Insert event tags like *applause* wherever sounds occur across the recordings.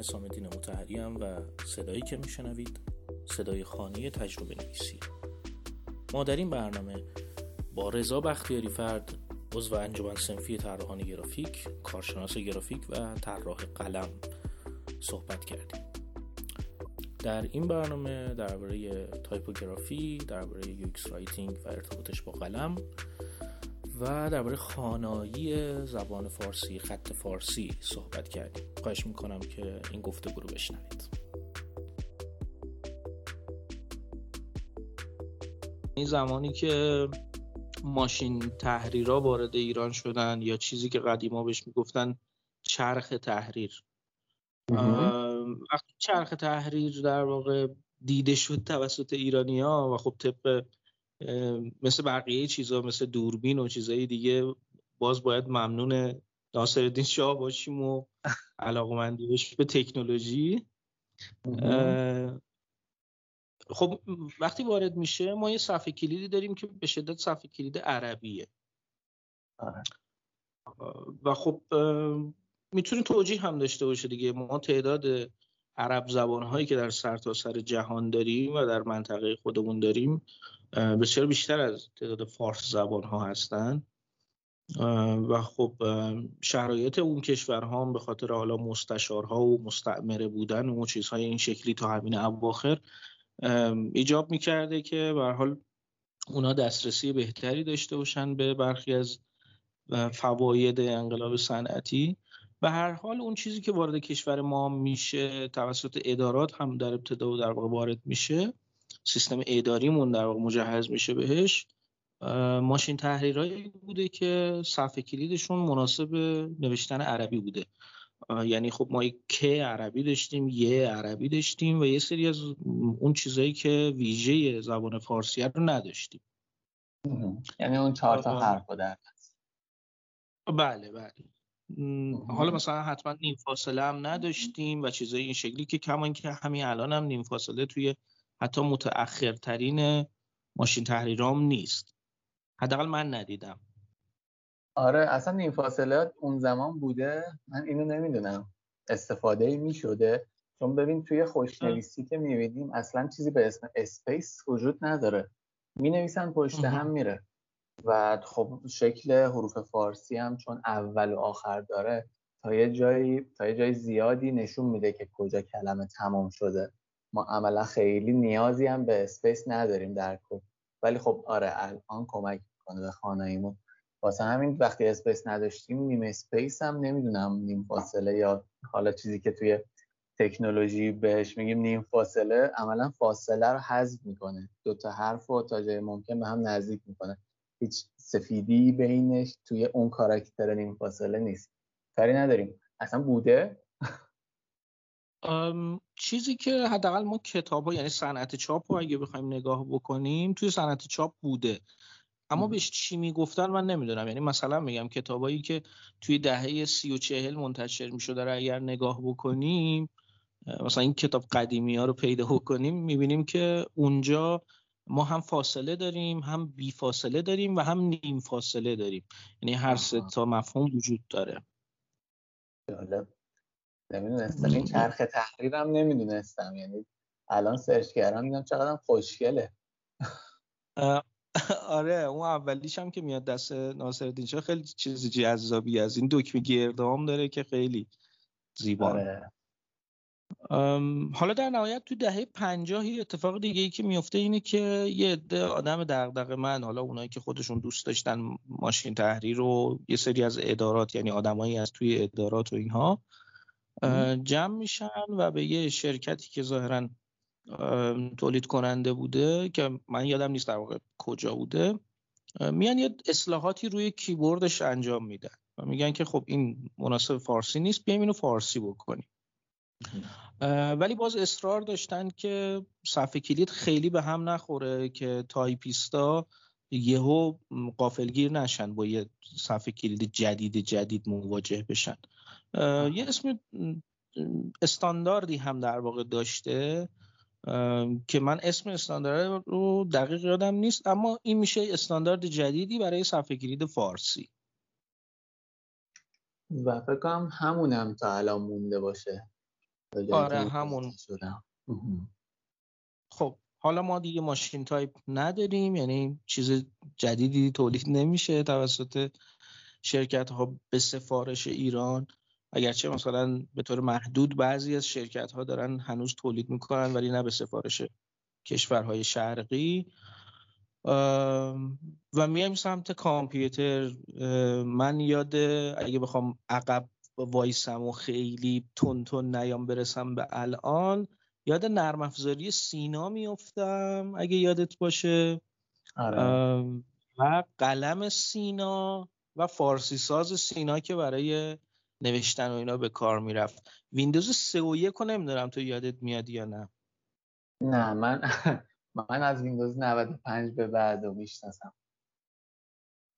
حسام الدین مطهری و صدایی که میشنوید صدای خانه تجربه نویسی. ما در این برنامه با رضا بختیاری فرد عضو انجمن صنفی طراحان گرافیک کارشناس گرافیک و طراح قلم صحبت کردیم. در این برنامه درباره تایپوگرافی درباره UX writing و ارتباطش با قلم و درباره خوانایی زبان فارسی خط فارسی صحبت کردیم. خواهش می‌کنم که این گفتگو رو بشنوید. این زمانی که ماشین تحریرها وارد ایران شدن یا چیزی که قدیما بهش می‌گفتن چرخ تحریر. وقتی چرخ تحریر در واقع دیده شد توسط ایرانی ها و خب طبق مثل بقیه چیزها مثل دوربین و چیزهای دیگه باز باید ممنون ناصر شاه باشیم و *laughs* علاقمندیش به تکنولوژی. خب وقتی وارد میشه ما یه صفحه کلیدی داریم که به شدت صفحه کلید عربیه. آره. و خب می‌تونه توجیه هم داشته باشه دیگه. ما تعداد عرب زبان هایی که در سرتاسر سر جهان داریم و در منطقه خودمون داریم بسیار بیشتر از تعداد فارس زبان ها هستن و خب شرایط اون کشورها هم به خاطر حالا مستشارها و مستعمره بودن و چیزهای این شکلی تا همین اواخر ایجاب می‌کرده که به حال اونا دسترسی بهتری داشته باشن به برخی از فواید انقلاب صنعتی. و هر حال اون چیزی که وارد کشور ما میشه توسط ادارات هم در ابتدا و در واقع وارد میشه. سیستم اداریمون در واقع مجهز میشه بهش. ماشین تحریرهایی بوده که صفحه کلیدشون مناسب نوشتن عربی بوده. یعنی خب ما که عربی داشتیم یه عربی داشتیم و یه سری از اون چیزایی که ویژه زبان فارسی رو نداشتیم. یعنی اون چهار تا حرف در بله بله. حالا مثلا حتما نیم فاصله هم نداشتیم و چیزای این شکلی که کمان که همین الان هم نیم فاصله توی حتی متأخرترین ماشین تحریرام نیست. حداقل من ندیدم. آره اصلا نیم فاصله اون زمان بوده. من اینو نمی‌دونم. استفاده ای می شده چون ببین توی خوشنویسی که می‌بینیم اصلا چیزی به اسم space وجود نداره. می نویسن پشت هم میره. و خب شکل حروف فارسی هم چون اول و آخر داره تا یه جایی تا یه جای زیادی نشون میده که کجا کلمه تمام شده. ما عملا خیلی نیازی هم به space نداریم در کد ولی خب آره الان کمک می‌کنه به خواناییمون واسه همین وقتی space نداشتیم نیم space هم نمی‌دونم نیم فاصله یا حالا چیزی که توی تکنولوژی بهش میگیم نیم فاصله عملا فاصله رو حذف می‌کنه. دو تا حرف رو تا جای ممکن به هم نزدیک می‌کنه. هیچ سفیدی بینش توی اون کاراکتر نیم فاصله نیست. کاری نداریم. اصلا بوده؟ چیزی که حداقل ما کتاب ها یعنی صنعت چاپ رو اگه بخوایم نگاه بکنیم توی صنعت چاپ بوده. اما بهش چی می‌گفتن من نمی‌دونم. یعنی مثلا میگم کتابایی که توی دهه سی و چهل منتشر می‌شده رو اگر نگاه بکنیم مثلا این کتاب قدیمی ها رو پیدا بکنیم می‌بینیم که اونجا ما هم فاصله داریم هم بی فاصله داریم و هم نیم فاصله داریم. یعنی هر سه تا مفهوم وجود داره. جالب. نمی‌دونستم این چرخ تحریرم نمی‌دونستم. یعنی الان سرچ کردم دیدم چقدر خوشگله. آره اون اولیش هم که میاد دست ناصر شاه خیلی چیز جذابی از این دکمه گردام داره که خیلی زیبا. آره. حالا در نهایت تو دهه پنجاه اتفاق دیگه ای که میفته اینه که یه عده آدم دغدغه من حالا اونایی که خودشون دوست داشتن ماشین تحریر و یه سری از ادارات یعنی آدمایی از توی ادارات و اینها جمع میشن و به یه شرکتی که ظاهرا تولید کننده بوده که من یادم نیست در واقع کجا بوده میان یه اصلاحاتی روی کیبوردش انجام میدن و میگن که خب این مناسب فارسی نیست بیایم اینو فارسی بکنیم. ولی باز اصرار داشتن که صفحه کلید خیلی به هم نخوره که تایپیستا یهو قافلگیر نشن با یه صفحه کلید جدید جدید مواجه بشن. یه اسم استانداردی هم در واقع داشته که من اسم استاندارد رو دقیق یادم نیست اما این میشه استاندارد جدیدی برای صفحه کلید فارسی. و فکر کنم همونم تا الان مونده باشه. آره همون. خب حالا ما دیگه ماشین تایپ نداریم یعنی چیز جدیدی تولید نمیشه توسط شرکت ها به سفارش ایران. اگرچه مثلا به طور محدود بعضی از شرکت ها دارن هنوز تولید می‌کنن ولی نه به سفارش کشورهای شرقی. و میایم سمت کامپیوتر. من یاد اگه بخوام عقب وایسم و خیلی تون تون نیام برسم به الان یاد نرم افزاری سینا میفتم اگه یادت باشه. آره. و قلم سینا و فارسی ساز سینا که برای نوشتن و اینا به کار می‌رفت. ویندوز 3 و 1 نمی‌دونم تو یادت میاد یا نه. نه من *laughs* من از ویندوز 95 به بعد رو می‌شناسم.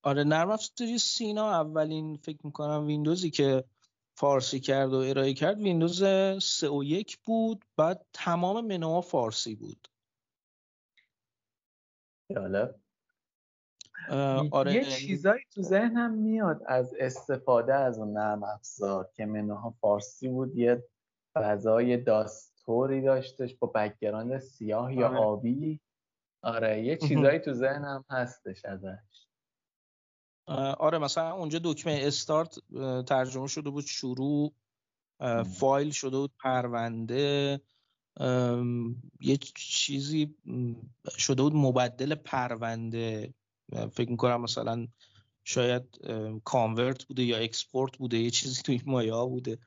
آره نرم افزاری سینا اولین فکر می‌کنم ویندوزی که فارسی کرد و ارائه کرد. ویندوز 3 و 1 بود بعد تمام منوها فارسی بود. جالب. آره یه چیزایی تو ذهنم میاد از استفاده از اون نرم افزار که منوها فارسی بود یه فضای DOS طوری داشتش با background سیاه یا آره. آبی. آره یه چیزایی تو ذهنم هستش ازش. آره مثلا اونجا دکمه استارت ترجمه شده بود شروع فایل شده بود پرونده. یه چیزی شده بود مبدل پرونده. فکر می‌کنم مثلا شاید کانورت بوده یا اکسپورت بوده یه چیزی توی مایه ها بوده.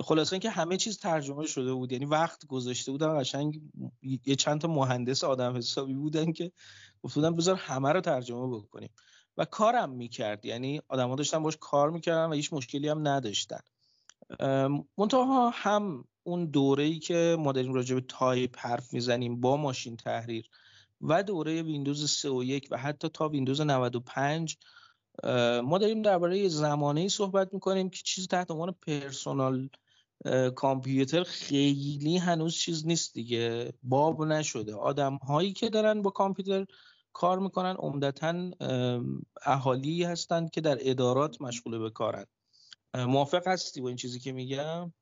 خلاصه اینکه همه چیز ترجمه شده بود. یعنی وقت گذاشته بودن قشنگ یه چند تا مهندس آدم حسابی بودن که گفتن بذار همه رو ترجمه بکنیم. و کارم می‌کرد. یعنی آدما داشتن باش کار می‌کردن و هیچ مشکلی هم نداشتن. منتها هم اون دوره ای که ما داریم راجع به تایپ حرف می‌زنیم با ماشین تحریر و دوره ویندوز 3 و 1 و حتی تا ویندوز 95 ما داریم درباره زمانه ای صحبت می‌کنیم که چیزی تحت عنوان personal computer خیلی هنوز چیز نیست دیگه. باب نشده. آدم هایی که دارن با کامپیوتر کار می‌کنن عمدتا اهالی هستند که در ادارات مشغول به کارن. موافق هستی با این چیزی که میگم؟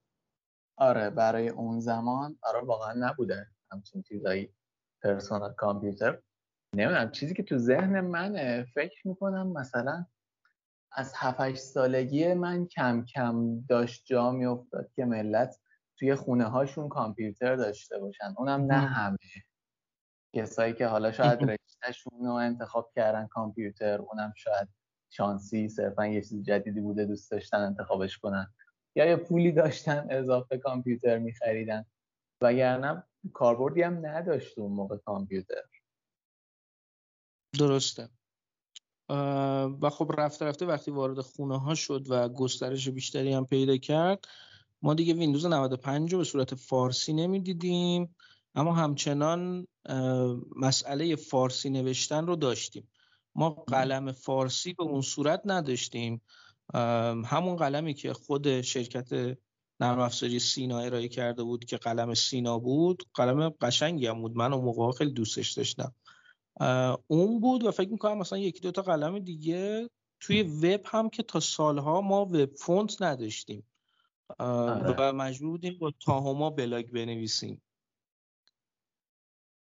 آره برای اون زمان آره واقعا نبوده. همچین چیزایی پرسونال کامپیوتر. نمی‌دونم چیزی که تو ذهن منه فکر می‌کنم مثلا از 7 سالگی من کم کم داشت جا میافتاد که ملت توی خونه هاشون کامپیوتر داشته باشن. اونم نه همه. کسایی که حالا شاید رشتهشون رو انتخاب کردن کامپیوتر اونم شاید شانسی صرفا یه چیز جدیدی بوده دوست داشتن انتخابش کنن. یا یه پولی داشتن اضافه کامپیوتر میخریدن. وگرنه کاربردی هم نداشت اون موقع کامپیوتر. درسته. و خب رفته رفته وقتی وارد خونه ها شد و گسترش بیشتری هم پیدا کرد ما دیگه ویندوز 95 رو به صورت فارسی نمی‌دیدیم اما همچنان مسئله فارسی نوشتن رو داشتیم. ما قلم فارسی به اون صورت نداشتیم. همون قلمی که خود شرکت نرم افزاری سینا ارائه کرده بود که قلم سینا بود. قلم قشنگی هم بود. من اون موقع خیلی دوستش داشتم. اون بود و فکر می‌کنم مثلا یکی دو تا قلم دیگه توی وب هم که تا سالها ما وب فونت نداشتیم. آره. و مجبور بودیم با تاهما بلاگ بنویسیم.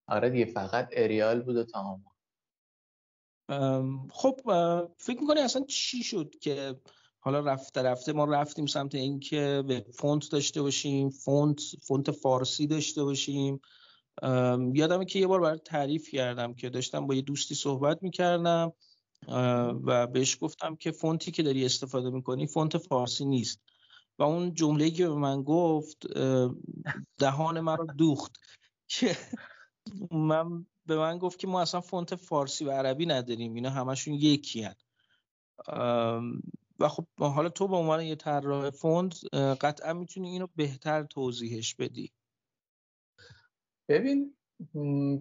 آره دیگه فقط Arial بود و Tahoma. خب فکر می‌کنی اصلا چی شد که حالا رفته رفته ما رفتیم سمت اینکه فونت داشته باشیم فونت فونت فارسی داشته باشیم. یادمه که یه بار برای تعریف کردم که داشتم با یه دوستی صحبت می‌کردم و بهش گفتم که فونتی که داری استفاده می‌کنی فونت فارسی نیست. و اون جمله که به من گفت دهان من رو دوخت. که من به من گفت که ما اصلا فونت فارسی و عربی نداریم اینا همشون یکی هن. و خب حالا تو به عنوان یه طراح فونت قطعا می‌تونی اینو بهتر توضیحش بدی. ببین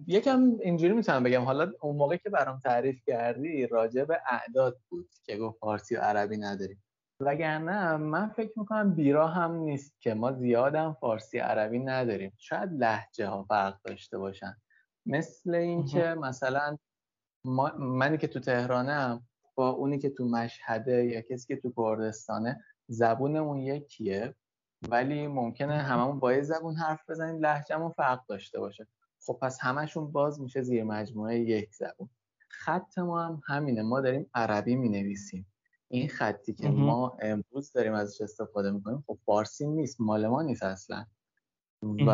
یکم اینجوری می‌تونم بگم. حالا اون موقع که برام تعریف کردی راجع به اعداد بود که گفت فارسی و عربی نداریم وگرنه من فکر می‌کنم بیرا هم نیست که ما زیادم فارسی عربی نداریم. شاید لحجه ها فرق داشته باشن. مثل اینکه مثلا منی که تو تهرانم با اونی که تو مشهده یا کسی که تو کردستانه زبونمون یکیه ولی ممکنه هممون با یه زبون حرف بزنیم لهجهمون فرق داشته باشه. خب پس همشون باز میشه زیر مجموعه یک زبون. خط ما هم همینه ما داریم عربی می نویسیم این خطی که ما امروز داریم ازش استفاده می‌کنیم خب فارسی نیست مال ما نیست اصلا. و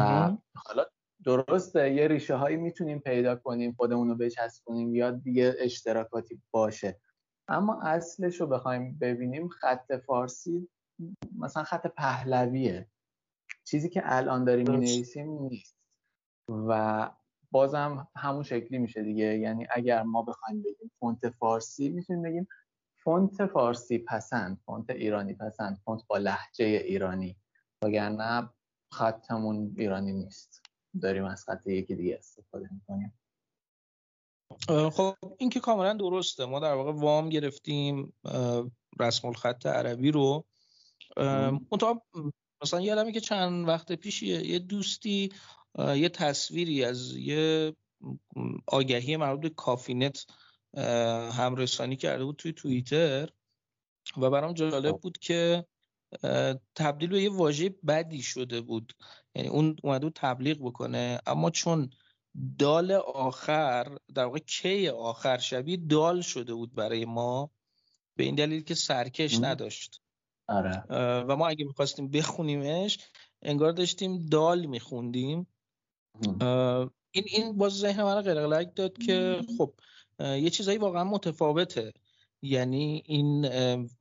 حالا درسته یه ریشه هایی می‌تونیم پیدا کنیم خودمون رو بچسبونیم یا دیگه اشتراکاتی باشه. اما اصلش رو بخوایم ببینیم خط فارسی مثلا خط پهلویه. چیزی که الان داریم می نویسیم نیست. و بازم همون شکلی میشه دیگه. یعنی اگر ما بخوایم بگیم فونت فارسی می‌تونیم بگیم فونت فارسی پسند فونت ایرانی پسند فونت با لهجه ایرانی. وگرنه خطمون ایرانی نیست. داریم از خط یکی دیگه استفاده می‌کنیم. خب این که کاملا درسته. ما در واقع وام گرفتیم رسم الخط عربی رو. منتها مثلا یادمه که چند وقت پیش یه دوستی یه تصویری از یه آگهی مربوط به کافینت هم رسانی کرده بود توی توییتر و برام جالب بود که تبدیل به یه واژه بدی شده بود. یعنی اون اومده بود تبلیغ بکنه. اما چون دال آخر در واقع کی آخر شبیه دال شده بود برای ما به این دلیل که سرکش نداشت. آره. و ما اگه می‌خواستیم بخونیمش انگار داشتیم دال میخوندیم. این این باز ذهن من قلقلک داد که خب یه چیزایی واقعا متفاوته. یعنی این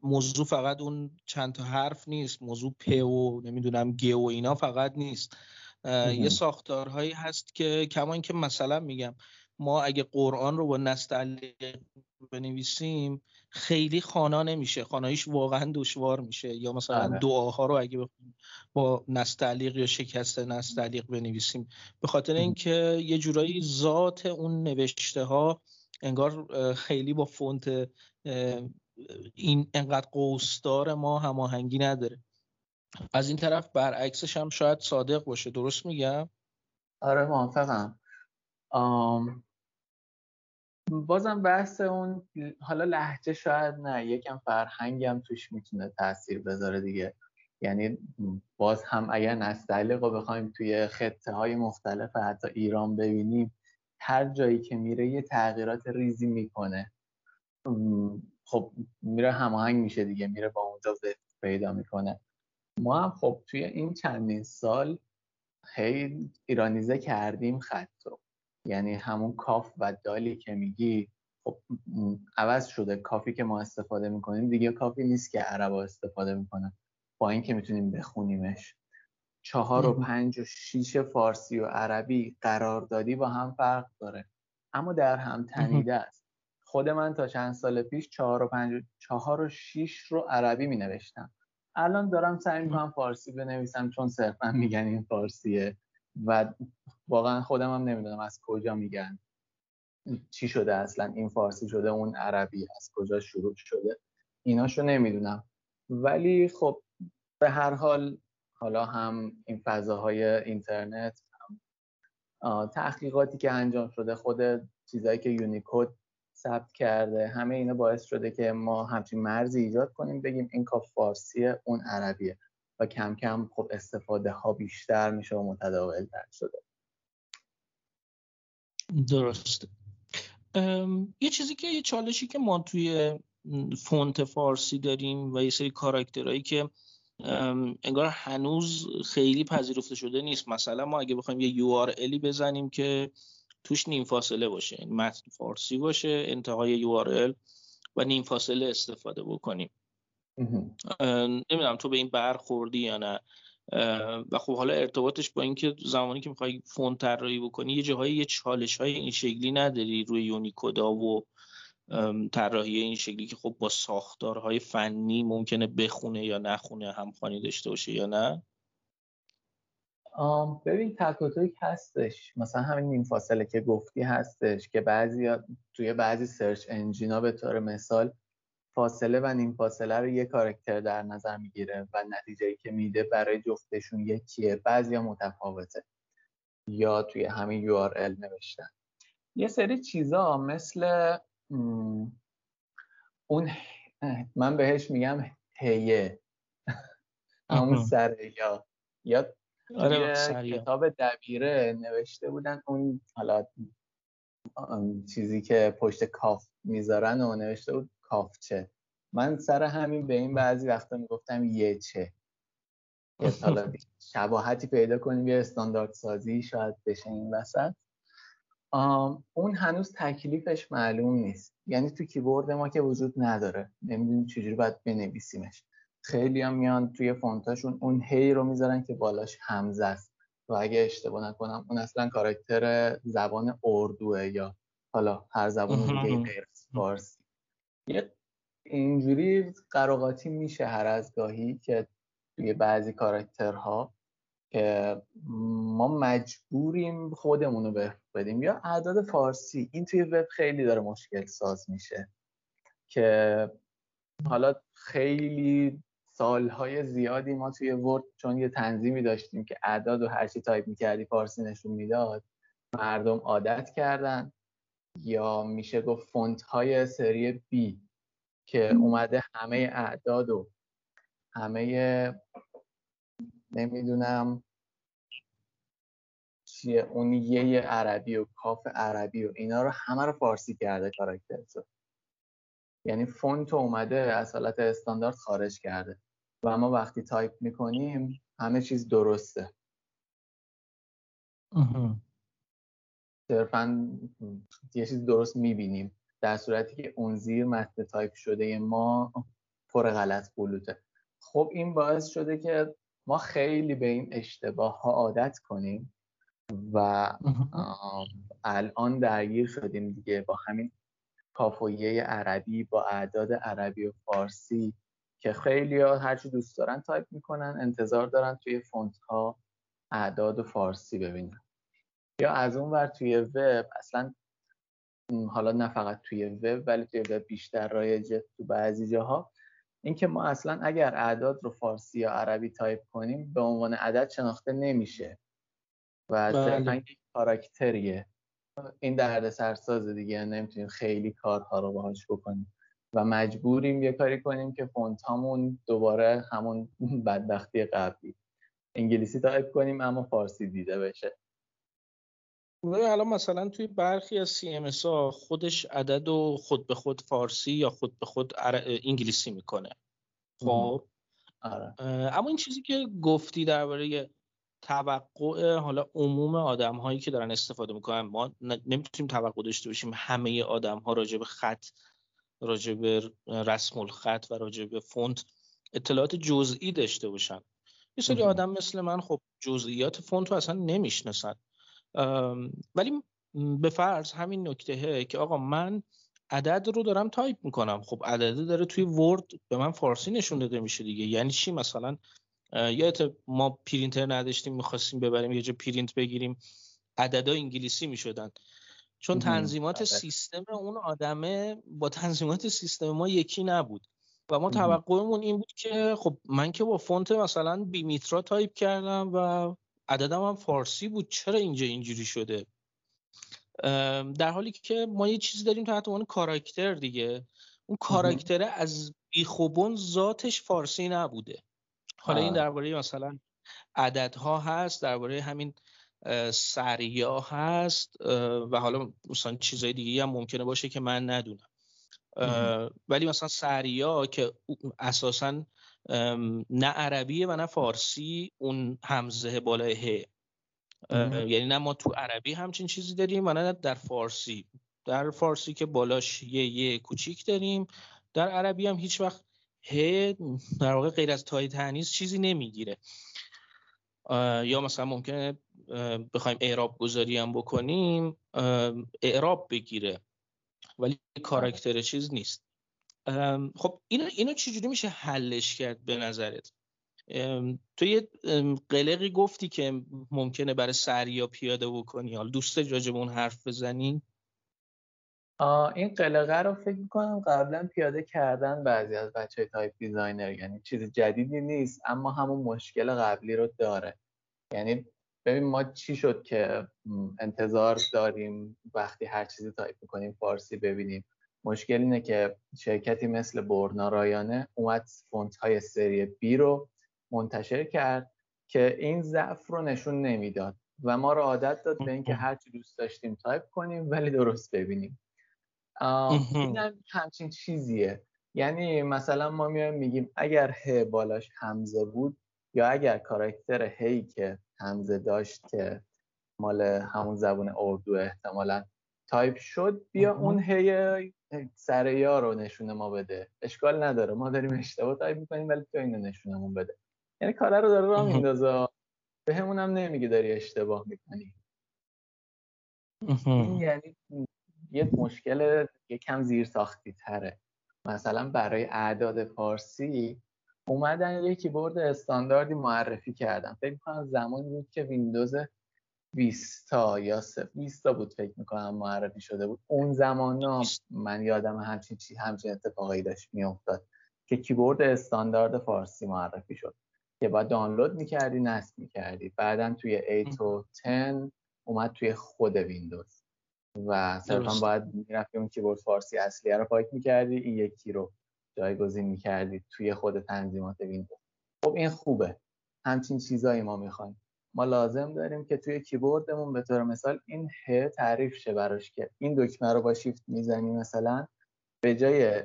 موضوع فقط اون چند تا حرف نیست. موضوع پ و نمی‌دونم گ و اینا فقط نیست. یه ساختارهایی هست که کما اینکه مثلا میگم ما اگه قرآن رو با نستعلیق بنویسیم خیلی خانا نمیشه. خاناییش واقعا دشوار میشه. یا مثلا آره. دعاها رو اگه با نستعلیق یا شکست نستعلیق بنویسیم. به خاطر اینکه یه جورایی ذات اون نوشته ها انگار خیلی با فونت این انقدر قوسدار ما هماهنگی نداره. از این طرف برعکسش هم شاید صادق باشه. درست میگم؟ آره موافقم. بازم بحث اون حالا لحجه شاید نه. یکم فرهنگی هم توش می‌تونه تاثیر بذاره دیگه. یعنی باز هم اگر نستعلیق رو بخوایم توی خطه های مختلف حتی ایران ببینیم هر جایی که میره یه تغییرات ریزی می‌کنه. خب میره هماهنگ میشه دیگه. میره با اونجا پیدا می‌کنه. ما هم خب توی این چندین سال هی ایرانیزه کردیم خط رو. یعنی همون کاف و دالی که میگی خب عوض شده. کافی که ما استفاده می‌کنیم دیگه کافی نیست که عربا استفاده می‌کنن. با اینکه می‌تونیم بخونیمش. چهار و پنج و شیش فارسی و عربی قراردادی با هم فرق داره. اما در هم تنیده است. خود من تا چند سال پیش چهار و پنج و چهار و شیش رو عربی می نوشتم الان دارم سعی می‌کنم فارسی بنویسم چون صرفا میگن این فارسیه و واقعا خودم هم نمی‌دونم از کجا میگن. چی شده اصلا؟ این فارسی شده اون عربی از کجا شروع شده؟ ایناشو نمی‌دونم. ولی خب به هر حال حالا هم این فضاهای اینترنت هم تحقیقاتی که انجام شده خود چیزهایی که یونیکود ثبت کرده. همه اینا باعث شده که ما همچین مرزی ایجاد کنیم بگیم این کاف فارسیه اون عربیه. و کم کم خب استفاده ها بیشتر میشه و متداول تر شده. درسته. یه چیزی که یه چالشی که ما توی فونت فارسی داریم و یه سری کاراکترهایی که انگار هنوز خیلی پذیرفته شده نیست. مثلا ما اگه بخوایم یه URLی بزنیم که توش نیم فاصله باشه این متن فارسی باشه انتهای URL و نیم فاصله استفاده بکنیم. نمی‌دونم تو به این برخوردی یا نه. و خب حالا ارتباطش با اینکه زمانی که می‌خوای فونت طراحی بکنی یه جاهایی یه چالش های این شکلی نداری روی یونیکودا و طراحی این شکلی که خب با ساختارهای فنی ممکنه بخونه یا نخونه همخوانی داشته باشه یا نه. ببین تک هستش. مثلا همین نیم فاصله که گفتی هستش که بعضی توی بعضی سرچ انجینا به طور مثال فاصله و نیم فاصله رو یه کارکتر در نظر می‌گیره و نتیجه که میده برای جفتشون یکیه. بعضی متفاوته. یا توی همین URL نوشتن. یه سری چیزا مثل اون من بهش میگم هیه. *laughs* همون سر یا. یا آره کتاب دبیره نوشته بودن اون حالا چیزی که پشت کاف می‌ذارن و نوشته بود کافچه من سر همین به این بعضی وقتا می‌گفتم یه چه. حالا *laughs* شباهتی پیدا کنیم یه استاندارد سازی شاید بشه این وسط. اون هنوز تکلیفش معلوم نیست. یعنی تو کیبورد ما که وجود نداره. نمی‌دونیم چجوری باید بنویسیمش. خیلی هم میان توی فونتاشون. اون هی رو می‌ذارن که بالاش همزه است. و اگه اشتباه نکنم اون اصلا کاراکتر زبان اردوه یا حالا هر زبان دیگه غیر فارسی. یه اینجوری قراقاتی میشه هر از گاهی که توی بعضی کاراکترها که ما مجبوریم خودمون رو بدیم. یا اعداد فارسی. این توی وب خیلی داره مشکل ساز میشه. که حالا خیلی سالهای زیادی ما توی ورد چون یه تنظیمی داشتیم که اعداد و هرچی تایپ می‌کردی فارسی نشون می‌داد مردم عادت کردن. یا میشه گفت فونت های سری B که اومده همه اعداد و همه نمی‌دونم چیه اون ی عربی و کاف عربی و اینا رو همه رو فارسی کرده کاراکترا رو یعنی فونت اومده از حالت استاندارد خارج کرده. و ما وقتی تایپ می‌کنیم همه چیز درسته. صرفا یه چیز درست می‌بینیم. در صورتی که اون زیر متن تایپ شده ما پر غلط غلوطه. خب این باعث شده که ما خیلی به این اشتباه ها عادت کنیم و الان درگیر شدیم دیگه با همین کاف و ی عربی با اعداد عربی و فارسی. که خیلی ها هرچی دوست دارن تایپ می‌کنن انتظار دارن توی فونت ها اعداد و فارسی ببینن. یا از اون ور توی وب اصلا حالا نه فقط توی وب ولی توی وب بیشتر رایجه تو بعضی جاها. اینکه ما اصلا اگر اعداد رو فارسی یا عربی تایپ کنیم به عنوان عدد شناخته نمیشه. و صرفا یک کاراکتریه. این دردسرساز دیگه نمی‌تونیم خیلی کارها رو باهاش بکنیم. و مجبوریم یه کاری کنیم که فونت همون دوباره همون *laughs* بدبختی قبلی. انگلیسی تایپ کنیم اما فارسی دیده بشه. الان مثلا توی برخی از CMS ها خودش عدد و خود به خود فارسی یا خود به خود انگلیسی می‌کنه. خب؟ آره. اما این چیزی که گفتی درباره توقع حالا عموم آدم هایی که دارن استفاده می‌کنن ما نمی‌تونیم توقع داشته باشیم همه آدم ها راجع به خط راجع به رسم الخط و راجع به فونت اطلاعات جزئی داشته باشن. یه سری آدم مثل من خب جزئیات فونت رو اصلا نمی‌شناسن. ولی به فرض همین نکته که آقا من عدد رو دارم تایپ می‌کنم. خب عدد داره توی ورد به من فارسی نشون داده میشه دیگه. یعنی چی؟ مثلا یادته ما پرینتر نداشتیم می‌خواستیم ببریم یه جا پرینت بگیریم. عددا انگلیسی می‌شدن. چون تنظیمات بله. سیستم اون آدمه با تنظیمات سیستم ما یکی نبود. و ما توقعمون این بود که خب من که با فونت مثلا B Mitra تایپ کردم و عددم هم فارسی بود. چرا اینجا اینجوری شده؟ در حالی که ما یه چیزی داریم تحت عنوان کاراکتر دیگه. اون کاراکتره از بیخوبون ذاتش فارسی نبوده. حالا این درباره مثلا عددها هست درباره همین سریا هست. و حالا مثلا چیزای دیگه هم ممکنه باشه که من ندونم. ولی مثلا سریا که اساسا نه عربیه و نه فارسی اون همزه بالای ه. یعنی نه ما تو عربی همچین چیزی داریم و نه در فارسی. در فارسی که بالاش یه یه کوچیک داریم در عربی هم هیچ وقت ه در واقع غیر از تای تنیز چیزی نمی‌گیره. یا مثلا ممکنه بخوایم اعراب گذاری هم بکنیم اعراب بگیره ولی کاراکتر چیز نیست. خب اینو اینو چجوری میشه حلش کرد به نظرت؟ تو یه قلقی گفتی که ممکنه برای سر یا پیاده بکنی. حالا دوست راجع اون حرف بزنی؟ این قلقه رو فکر می‌کنم قبلا پیاده کردن بعضی از بچه های type designer یعنی چیز جدیدی نیست اما همون مشکل قبلی رو داره. یعنی ببین ما چی شد که انتظار داریم وقتی هر چیزی تایپ می‌کنیم فارسی ببینیم. مشکل اینه که شرکتی مثل برنا رایانه اومد فونت های سری B رو منتشر کرد که این ضعف رو نشون نمی‌داد و ما رو عادت داد به اینکه هر چی دوست داشتیم تایپ کنیم ولی درست ببینیم. این هم همچین چیزیه. یعنی مثلا ما میایم میگیم اگر ه بالاش همزه بود یا اگر کاراکتر هی که همزه داشت که مال همون زبون اردو احتمالا. تایپ شد بیا اون هی سر یا رو نشونه ما بده. اشکال نداره ما داریم اشتباه تایپ می‌کنیم ولی تو اینو نشونمون بده. یعنی کاره رو داره راه میندازه. به همون هم نمیگه داری اشتباه می‌کنی. این یعنی یه مشکل یکم زیر ساختی تره مثلا برای اعداد فارسی اومدن یه کیبورد استانداردی معرفی کردن. فکر می‌کنم زمانی بود که ویندوز ویستا یا ویستا بود فکر می‌کنم معرفی شده بود. اون زمان من یادم همچین چی همچین اتفاقایی داشت میافتاد که کیبورد استاندارد فارسی معرفی شد که باید دانلود می‌کردی نصب می‌کردی. بعدا توی 8 و 10 اومد توی خود ویندوز. و صرفا باید می‌رفتی اون کیبورد فارسی اصلیه رو پاک می‌کردی این یکی رو جایگزین می‌کردی توی خود تنظیمات ویندوز. خب این خوبه. همچین چیزایی ما می‌خوایم. ما لازم داریم که توی کیبوردمون به طور مثال این ه تعریف شه براش که این دکمه رو با شیفت می‌زنی مثلا به جای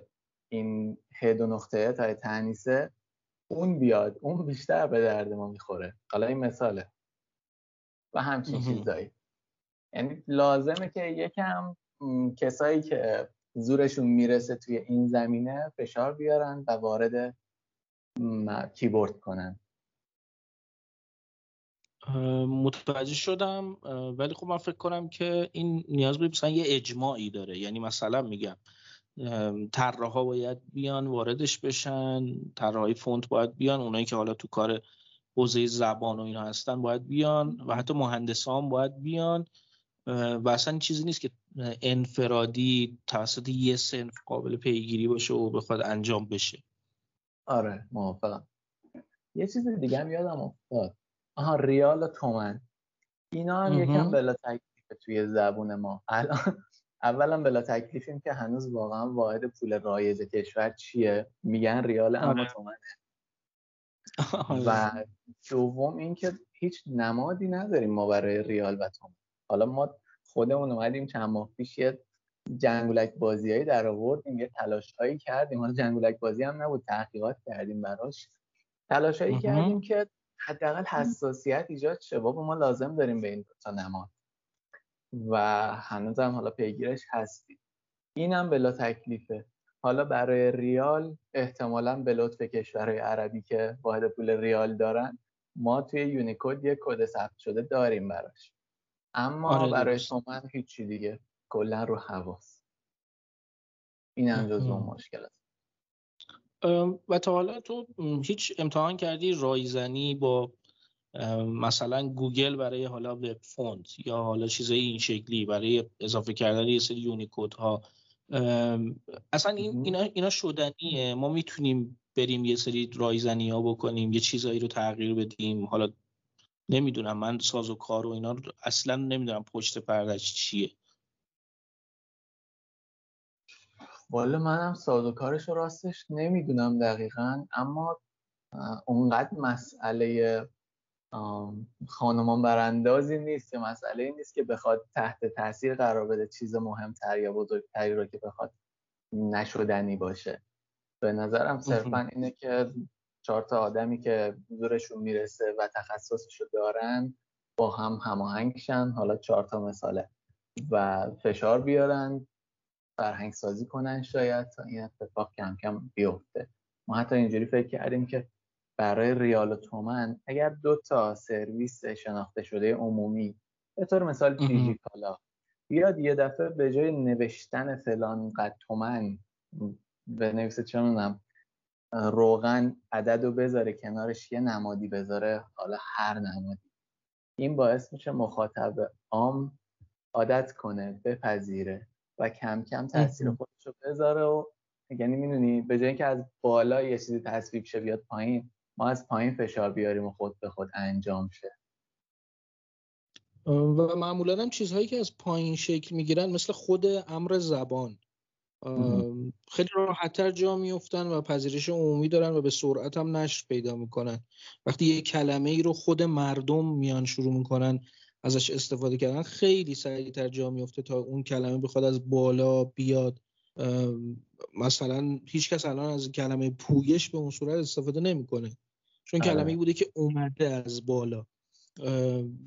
این ه دو نقطه تا تنیسه اون بیاد اون بیشتر به درد ما می‌خوره. حالا این مثاله. و همچین چیزایی. یعنی لازمه که یکم کسایی که زورشون می‌رسه توی این زمینه فشار بیارن و وارد کیبورد کنن. متوجه شدم ولی خب من فکر کنم که این نیاز به مثلا یه اجماعی داره. یعنی مثلا میگم طراحا باید بیان واردش بشن طراحای فونت باید بیان اونایی که حالا تو کار حوزه زبان و اینا هستن باید بیان و حتی مهندسان باید بیان و اصلا چیزی نیست که انفرادی توسط یه سنف قابل پیگیری باشه و بخواد انجام بشه. آره موافقم. یه چیز دیگه هم یادم افتاد. آها ریال و تومن. اینا هم یکم بلا تکلیف توی زبون ما. الان *laughs* اولا بلا تکلیفیم که هنوز واقعا واحد پول رایج کشور چیه؟ میگن ریال اما آره. تومنه. *laughs* و دوم اینکه هیچ نمادی نداریم ما برای ریال و تومن. حالا ما خودمون اومدیم چند ماه پیش یه جنگولک بازیایی در آوردیم یه تلاش هایی کردیم. حالا جنگولک بازی هم نبود تحقیقات کردیم براش. تلاش هایی کردیم که حداقل حساسیت ایجاد شه. بابا ما لازم داریم به این دو تا نماد. و هنوز هم حالا پیگیرش هستیم. اینم بلا تکلیفه. حالا برای ریال احتمالا به لطف کشورهای عربی که واحد پول ریال دارن ما توی یونیکود یه کد ثبت شده داریم براش. اما آره برای شما هیچی دیگه. کلا رو هواست. این هم جزو مشکلاست. و تا حالا تو هیچ امتحان کردی رایزنی با مثلا گوگل برای حالا web font یا حالا چیزای این شکلی برای اضافه کردن یه سری یونیکود ها اصلا این اینا, اینا شدنیه. ما می‌تونیم بریم یه سری رایزنی ها بکنیم یه چیزایی رو تغییر بدیم. حالا نمی‌دونم من ساز و کار و اینا رو اصلا نمی‌دونم پشت پردش چیه. والا منم ساز و کارش رو راستش نمی‌دونم دقیقا اما اونقدر مسئله خانمان براندازی نیست که مسئله این نیست که بخواد تحت تاثیر قرار بده چیز مهمتر یا بزرگتری رو که بخواد نشدنی باشه. به نظرم صرفا اینه که چهار تا آدمی که زورشون می‌رسه و تخصصشو دارن با هم هماهنگ شن. حالا چهار تا مثاله. و فشار بیارن فرهنگ سازی کنن شاید تا این اتفاق کم کم بیفته. ما حتی اینجوری فکر کردیم که برای ریال و تومن اگر دو تا سرویس شناخته شده عمومی به طور مثال دیجیکالا بیاد یه دفعه به جای نوشتن فلان قد تومن به نویسه چونم روغن عدد رو بذاره کنارش یه نمادی بذاره حالا هر نمادی. این باعث میشه مخاطب عام عادت کنه بپذیره و کم کم تاثیر خودش رو بذاره و یعنی می‌دونی به جای اینکه از بالا یه چیزی تصویب شه بیاد پایین ما از پایین فشار بیاریم و خود به خود انجام شه. و معمولا هم چیزهایی که از پایین شکل می‌گیرن مثل خود امر زبان. خیلی راحتتر جا میفتن و پذیرش عمومی دارن و به سرعت هم نشر پیدا می‌کنن. وقتی یه کلمه ای رو خود مردم میان شروع می‌کنن ازش استفاده کردن خیلی سریعتر جا میفته تا اون کلمه بخواد از بالا بیاد. مثلا هیچکس الان از کلمه پویش به اون صورت استفاده نمی‌کنه. چون آره. کلمه بوده که اومده از بالا.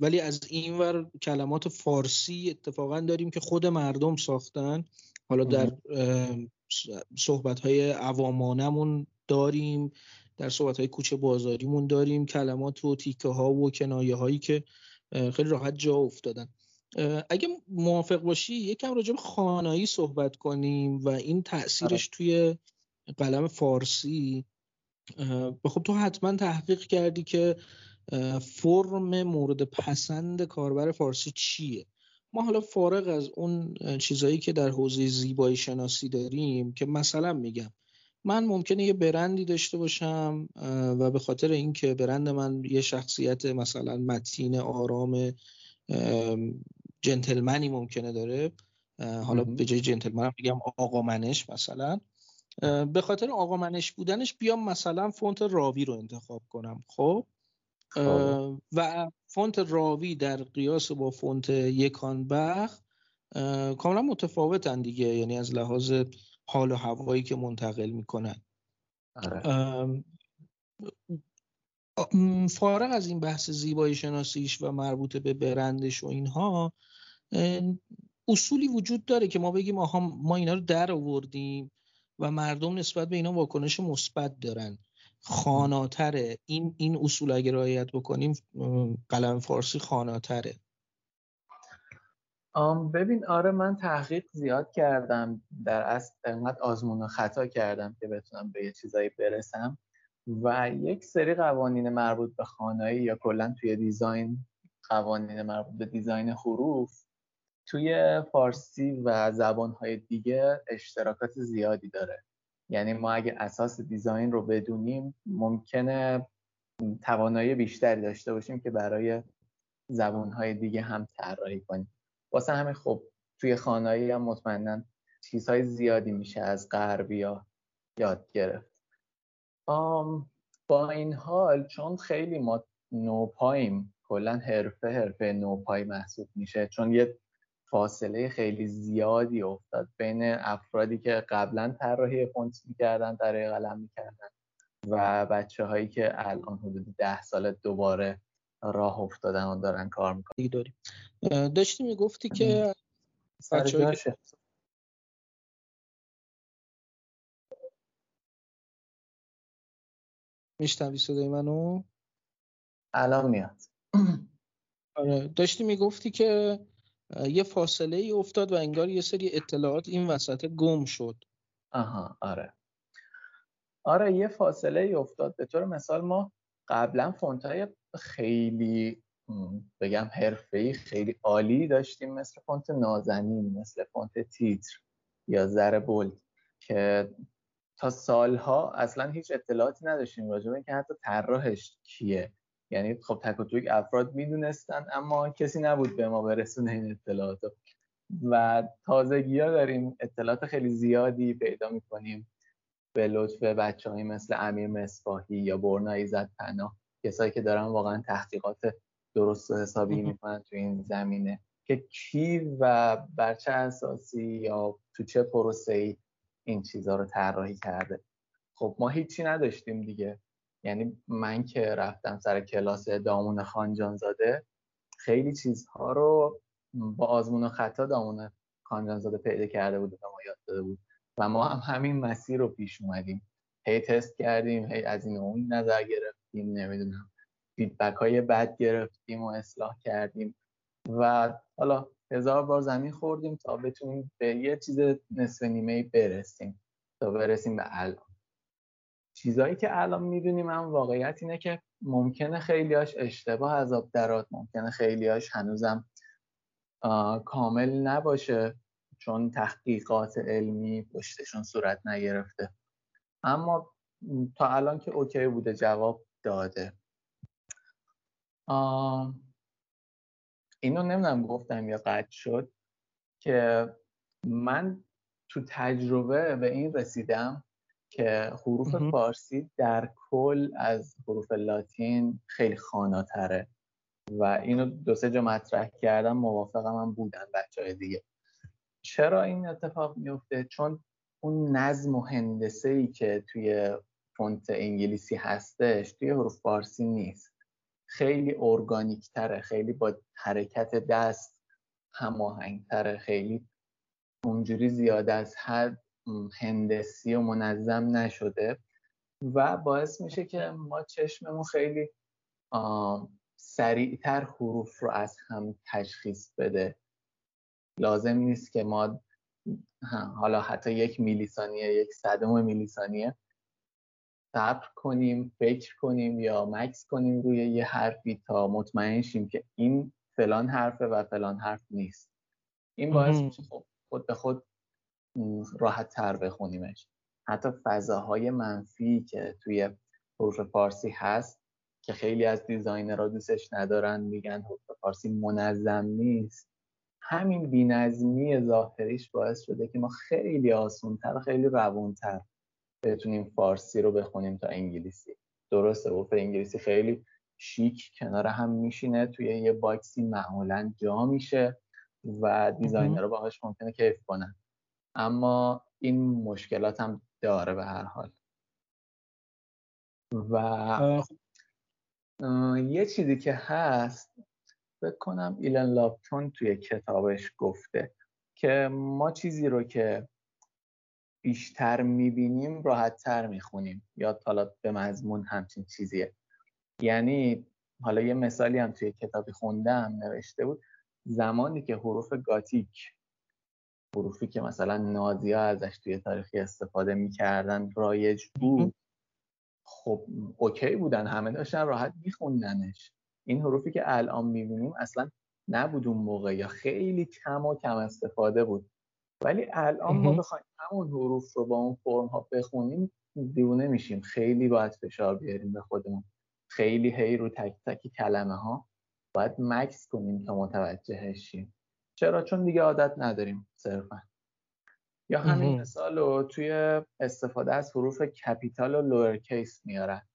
ولی از این ور کلمات فارسی اتفاقا داریم که خود مردم ساختن. حالا در صحبت های عوامانمون داریم در صحبت های کوچه بازاریمون داریم کلمات و تیکه ها و کنایه هایی که خیلی راحت جا افتادن. اگه موافق باشی یکم راجع به خانایی صحبت کنیم و این تاثیرش آره. توی قلم فارسی. خب تو حتما تحقیق کردی که فرم مورد پسند کاربر فارسی چیه؟ ما حالا فارغ از اون چیزایی که در حوزه زیبایی شناسی داریم که مثلا میگم من ممکنه یه برندی داشته باشم و به خاطر اینکه برند من یه شخصیت مثلا متین آرام جنتلمنی ممکنه داره حالا به جای جنتلمن میگم آقا منش مثلا به خاطر آقا منش بودنش بیام مثلا فونت راوی رو انتخاب کنم خب, خب. و فونت راوی در قیاس با فونت یکان بخ کاملا متفاوتن دیگه یعنی از لحاظ حال و هوایی که منتقل می‌کنن. آره. فارغ از این بحث زیبایی شناسیش و مربوط به برندش و اینها اصولی وجود داره که ما بگیم آها ما اینا رو در آوردیم و مردم نسبت به اینا واکنش مثبت دارن. خاناتره. این این اصول اگه رعایت بکنیم قلم فارسی خاناتره. ببین آره من تحقیق زیاد کردم. در اصل انقدر آزمون و خطا کردم که بتونم به یه چیزایی برسم. و یک سری قوانین مربوط به خانایی یا کلا توی دیزاین قوانین مربوط به دیزاین حروف توی فارسی و زبانهای دیگه اشتراکات زیادی داره. یعنی ما اگه اساس دیزاین رو بدونیم ممکنه توانایی بیشتری داشته باشیم که برای زبانهای دیگه هم طراحی کنیم. واسه همین خب توی خانایی هم مطمئنا چیزهای زیادی میشه از غربی ها یاد گرفت. با این حال چون خیلی ما نوپاییم کلا حرفه حرفه نوپای محسوب میشه چون یه فاصله خیلی زیادی افتاد بین افرادی که قبلا طراحی فونت می‌کردن در قلم می‌کردن و بچه هایی که الان حدود ده سال دوباره راه افتادن و دارن کار می‌کنن. داریم. داشتی می‌گفتی که بچه میشتم صدای منو؟ الان میاد. آره. داشتی می‌گفتی که یه فاصله ای افتاد و انگار یه سری اطلاعات این وسط گم شد. آها آره. آره یه فاصله ای افتاد. به طور مثال ما قبلا فونت های خیلی بگم حرفه‌ای خیلی عالی داشتیم مثل فونت نازنین مثل فونت تیتر یا زر bold که تا سالها اصلا هیچ اطلاعاتی نداشتیم راجع به که حتی طراحش کیه. یعنی خب تک و توک افراد می‌دونستن اما کسی نبود به ما برسونه این اطلاعات و تازگی ها داریم اطلاعات خیلی زیادی پیدا می‌کنیم به لطف بچه مثل امیر مصباحی یا برنا ایزد پناه. کسایی که دارن واقعا تحقیقات درست و حسابی می‌کنن تو این زمینه. که کی و بر چه اساسی یا تو چه پروسه ای این چیزها رو طراحی کرده. خب ما هیچی نداشتیم دیگه. یعنی من که رفتم سر کلاس دامون خانجانزاده خیلی چیزها رو با آزمون و خطا دامون خانجانزاده پیدا کرده بود و ما یاد داده بود. و ما هم همین مسیر رو پیش اومدیم. هی تست کردیم هی از این اون نظر گرفتیم نمی‌دونم فیدبک های بد گرفتیم و اصلاح کردیم. و حالا هزار بار زمین خوردیم تا بتونیم به یه چیز نصف نیمه برسیم. تا برسیم به الان. چیزایی که الان می‌دونیم هم واقعیت اینه که ممکنه خیلیاش اشتباه از آب درات ممکنه خیلیاش هنوزم کامل نباشه چون تحقیقات علمی پشتشون صورت نگرفته. اما تا الان که اوکی بوده جواب داده. اینو نمی‌دونم گفتم یا قطع شد که من تو تجربه به این رسیدم که حروف فارسی در کل از حروف لاتین خیلی خاناتره. و اینو دو سه جا مطرح کردم موافقم هم بودن بچه های دیگه. چرا این اتفاق میفته؟ چون اون نظم و هندسه ای که توی فونت انگلیسی هستش توی حروف فارسی نیست. خیلی ارگانیک تره خیلی با حرکت دست هماهنگ تره خیلی اونجوری زیاد از حد هندسی و منظم نشده و باعث میشه که ما چشممون خیلی سریعتر حروف رو از هم تشخیص بده. لازم نیست که ما حالا حتی یک میلی ثانیه یک صدم میلی ثانیه صبر کنیم فکر کنیم یا مکس کنیم روی یه حرفی تا مطمئن شیم که این فلان حرفه و فلان حرف نیست. این باعث میشه خب خود به خود راحت تر بخونیمش. حتی فضاهای منفی که توی حروف فارسی هست که خیلی از دیزاینرها دوستش ندارن میگن حروف فارسی منظم نیست. همین بینظمی ظاهریش باعث شده که ما خیلی آسونتر و خیلی روونتر بتونیم فارسی رو بخونیم تا انگلیسی. درسته حروف انگلیسی خیلی شیک کنار هم میشینه توی یه باکسی معمولا جا میشه و designer ها باهاش ممکنه کیف کنن. اما این مشکلات هم داره به هر حال. و یه چیزی که هست فکر کنم الن لاپتون توی کتابش گفته که ما چیزی رو که بیشتر می‌بینیم راحتتر می‌خونیم. یا حالا به مضمون همچین چیزیه. یعنی حالا یه مثالی هم توی کتابی خوندم نوشته بود زمانی که حروف گاتیک حروفی که مثلا نازیا ازش توی تاریخی استفاده می‌کردن رایج بود. خب اوکی بودن همه داشتن راحت میخوندنش. این حروفی که الان می‌بینیم اصلا نبود اون موقع یا خیلی کم و کم استفاده بود. ولی الان ما بخوایم همون حروف رو با اون فرم ها بخونیم دیونه میشیم. خیلی باید فشار بیاریم به خودمون. خیلی هی رو تک تک کلمه ها باید مکث کنیم تا متوجهش شیم. چرا؟ چون دیگه عادت نداریم. صرفا. یا همین مثال رو توی استفاده از حروف capital و lowercase میارن.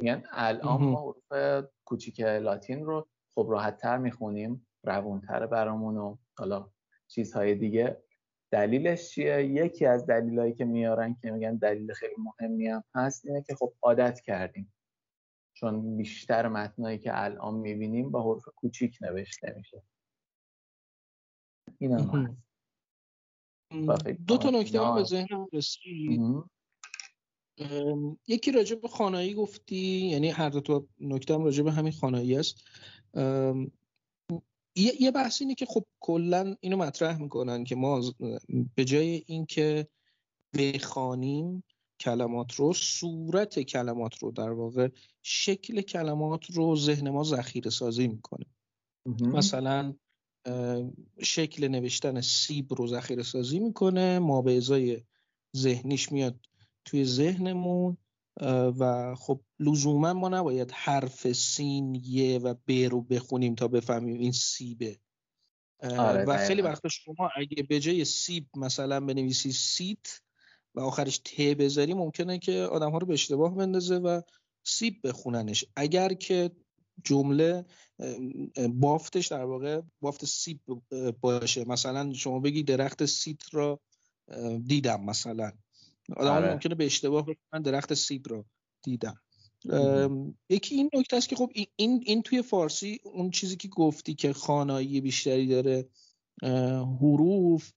میگن الان ما حروف کوچیک لاتین رو خب راحت تر می‌خونیم روونتر برامون و حالا چیزهای دیگه. دلیلش چیه؟ یکی از دلیلایی که میارن که میگن دلیل خیلی مهمی هم هست اینه که خب عادت کردیم. چون بیشتر متنایی که الان می‌بینیم با حروف کوچیک نوشته میشه. این هم دو تا نکته به ذهنم رسید. یکی راجع به خانایی گفتی یعنی هر دو تا نکته هم راجع به همین خانایی است. یه بحث اینه که خب کلا اینو مطرح می‌کنن که ما به جای اینکه بخوانیم کلمات رو صورت کلمات رو در واقع شکل کلمات رو ذهن ما ذخیره سازی می‌کنه مثلا شکل نوشتن سیب رو ذخیره سازی می‌کنه. ما به ازای ذهنیش میاد توی ذهنمون و خب لزوما ما نباید حرف سین یه و ب رو بخونیم تا بفهمیم این سیبه آره و خیلی وقت شما اگه به جای سیب مثلا بنویسی سیت و آخرش ت بذاری ممکنه که آدم ها رو به اشتباه بندازه و سیب بخوننش. اگر که جمله بافتش در واقع بافت سیب باشه. مثلا شما بگی درخت سیت را دیدم مثلا. آدم آره. ممکنه به اشتباه من درخت سیب را دیدم. یکی این نکته است که خب این این توی فارسی اون چیزی که گفتی که خوانایی بیشتری داره حروف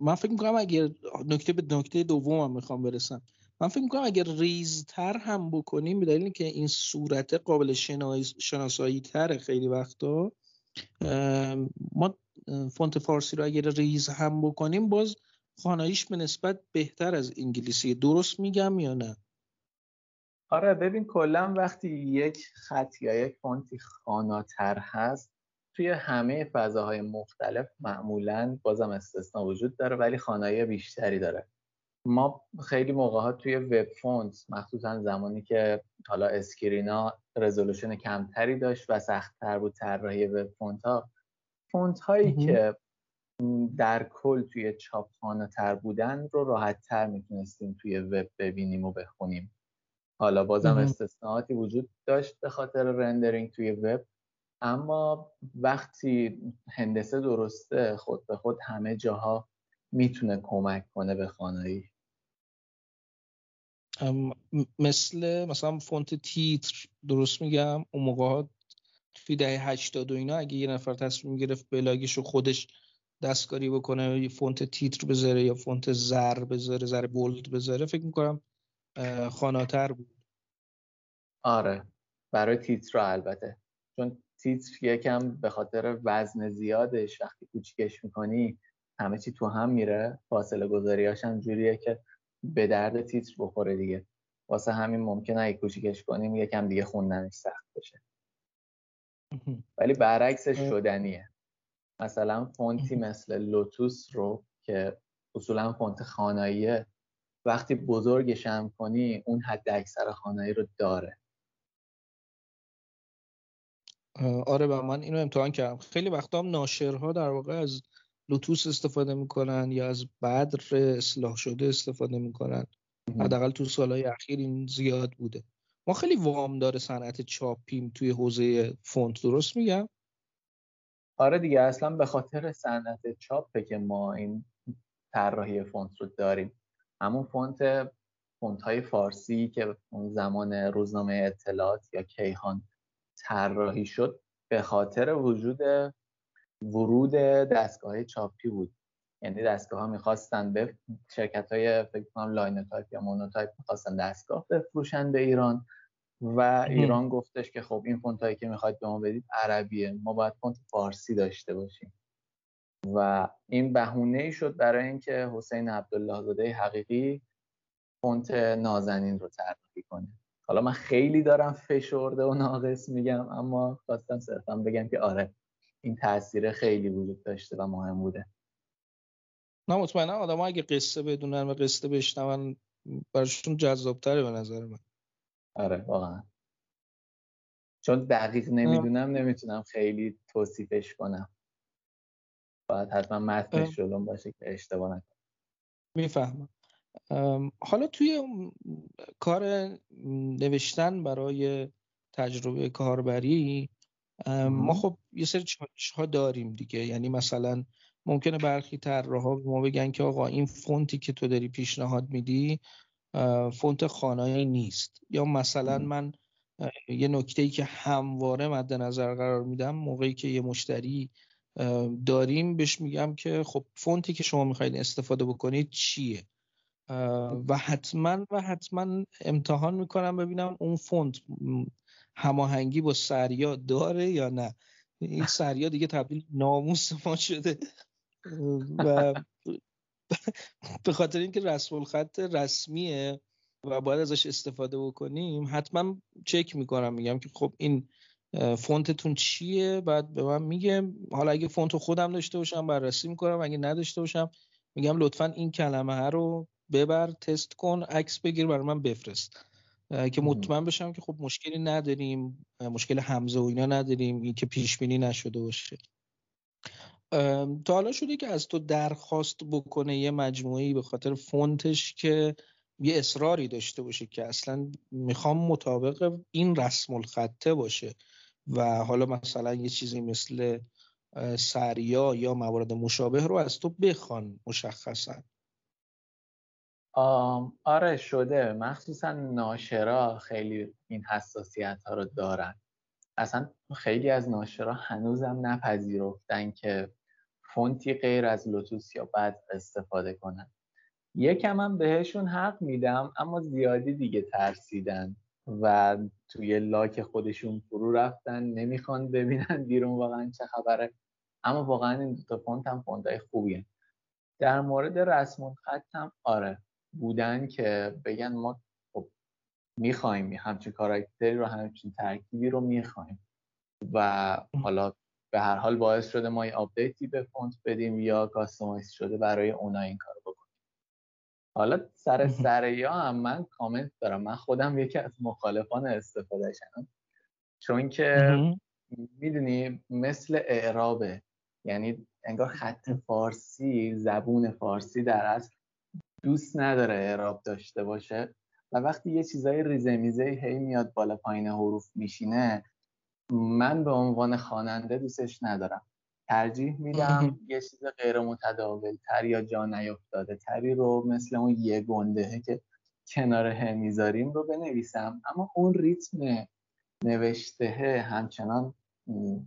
من فکر می‌کنم اگر نکته به نکته دوم هم می‌خوام برسم. من فکر می‌کنم اگر ریزتر هم بکنیم به دلیل که این صورت قابل شناسایی تر خیلی وقتا ما فونت فارسی رو اگر ریز هم بکنیم باز خاناییش به نسبت بهتر از انگلیسی. درست میگم یا نه؟ آره ببین کلا وقتی یک خط یا یک فونتی خاناتر هست توی همه فضاهای مختلف معمولا بازم استثنا وجود داره ولی خوانایی بیشتری داره. ما خیلی موقع ها توی وب فونت مخصوصا زمانی که حالا screen ا resolution کمتری داشت و سختتر بود طراحی وب فونت ها فونت هایی که در کل توی چاپ خواناتر بودن رو راحت تر می‌تونستیم توی وب ببینیم و بخونیم. حالا بازم استثناءاتی وجود داشت به خاطر rendering توی وب اما وقتی هندسه درسته خود به خود همه جاها می‌تونه کمک کنه به خوانایی مثل مثلا فونت تیتر درست میگم؟ اون موقع ها توی دهه 80 و اینا اگه یه نفر تصمیم گرفت بلاگش رو خودش دستکاری بکنه یه فونت تیتر بذاره یا فونت زر بذاره زر bold بذاره فکر می‌کنم خواناتر بود. آره. برای تیتر البته. چون تیتر یکم به خاطر وزن زیادش وقتی کوچیکش می‌کنی همه چی تو هم میره. فاصله گذاریاش هم جوریه که به درد تیتر بخوره دیگه. واسه همین ممکنه اگه کوچیکش کنیم یکم دیگه خوندنش سخت بشه. ولی برعکسش شدنیه. مثلا فونتی مثل لوتوس رو که اصولا فونت خاناییه وقتی بزرگش هم کنی اون حد اکثر خانایی رو داره. آره و من اینو امتحان کردم. خیلی وقتا هم ناشرها در واقع از لوتوس استفاده می‌کنن یا از بدر اصلاح شده استفاده می‌کنن. حداقل تو سالهای اخیر این زیاد بوده. ما خیلی وام داره صنعت چاپیم توی حوزه فونت درست میگم؟ آره دیگه اصلا به خاطر صنعت چاپه که ما این طراحی فونت رو داریم. همون فونت فونت های فارسی که اون زمان روزنامه اطلاعات یا کیهان طراحی شد به خاطر وجود ورود دستگاه چاپی بود. یعنی دستگاه ها می‌خواستن به شرکت های فکر کنم Linotype یا Monotype می‌خواستن دستگاه بفروشن به ایران و ایران گفتش که خب این فونت هایی که می‌خواید به ما بدید عربیه. ما باید فونت فارسی داشته باشیم. و این بهونه ای شد برای اینکه حسین عبدالله زاده حقیقی فونت نازنین رو طراحی کنه. حالا من خیلی دارم فشرده و ناقص میگم اما خواستم صرفا بگم که آره. این تاثیر خیلی وجود داشته و مهم بوده. نه مطمئنا آدم اگه قصه بدونن و قصه بشنون براشون جذابتره به نظر من. آره واقعا. چون دقیق نمی‌دونم نمی‌تونم خیلی توصیفش کنم. باید حتما متنش جلوم باشه که اشتباه نکنم. می‌فهمم. حالا توی کار نوشتن برای تجربه کاربری ما خب یه سری چالش ها داریم دیگه. یعنی مثلا ممکنه برخی طراحا به ما بگن که آقا این فونتی که تو داری پیشنهاد میدی فونت خانایی نیست. یا مثلا من یه نکته ای که همواره مد نظر قرار میدم موقعی که یه مشتری داریم بهش میگم که خب فونتی که شما می‌خواید استفاده بکنید چیه؟ و حتما و حتما امتحان می‌کنم ببینم اون فونت هماهنگی با سریا داره یا نه. این سریا دیگه تبدیل ناموس ما شده. و به خاطر اینکه رسم الخط رسمیه و باید ازش استفاده بکنیم حتما چک می‌کنم میگم که خب این فونتتون چیه؟ بعد به من میگه حالا اگه فونت خودم داشته باشم بررسی می‌کنم اگه نداشته باشم میگم لطفا این کلمه رو ببر تست کن عکس بگیر برای من بفرست. که مطمئن بشم که خب مشکلی نداریم مشکل همزه و اینا نداریم این که پیش بینی نشده باشه. تا حالا شده که از تو درخواست بکنه یه مجموعی به خاطر فونتش که یه اصراری داشته باشه که اصلا می‌خوام مطابق این رسم الخطه باشه و حالا مثلا یه چیزی مثل سریا یا موارد مشابه رو از تو بخوان مشخصا. آره شده. مخصوصا ناشرا خیلی این حساسیت ها رو دارن. اصلا خیلی از ناشرا هنوزم نپذیرفتن که فونتی غیر از لوتوس یا بعد استفاده کنن. یکم هم بهشون حق میدم اما زیادی دیگه ترسیدن و توی لاک خودشون فرو رفتن نمی‌خوان ببینن بیرون واقعا چه خبره. اما واقعا این دوتا فونت هم فونت های خوبیه. در مورد رسم‌الخط هم آره. بودن که بگن ما خب می‌خوایم همچین کاراکتری رو همچین ترکیبی رو می‌خوایم و حالا به هر حال باعث شده ما یه update ی به فونت بدیم یا customize شده برای اونا این کار بکنیم. حالا سر *laughs* سر یا هم من کامنت دارم. من خودم یکی از مخالفان استفادهشم چون که می‌دونی مثل اعرابه. یعنی انگار خط فارسی زبون فارسی در اصل دوست نداره اعراب داشته باشه و وقتی یه چیزای ریزه میزه هی میاد بالا پایین حروف میشینه من به عنوان خواننده دوستش ندارم. ترجیح میدم یه چیز غیر متداول تر یا جا نیفتاده تری رو مثل اون یه گنده که کنار هم می‌ذاریم رو بنویسم. اما اون ریتم نوشته همچنان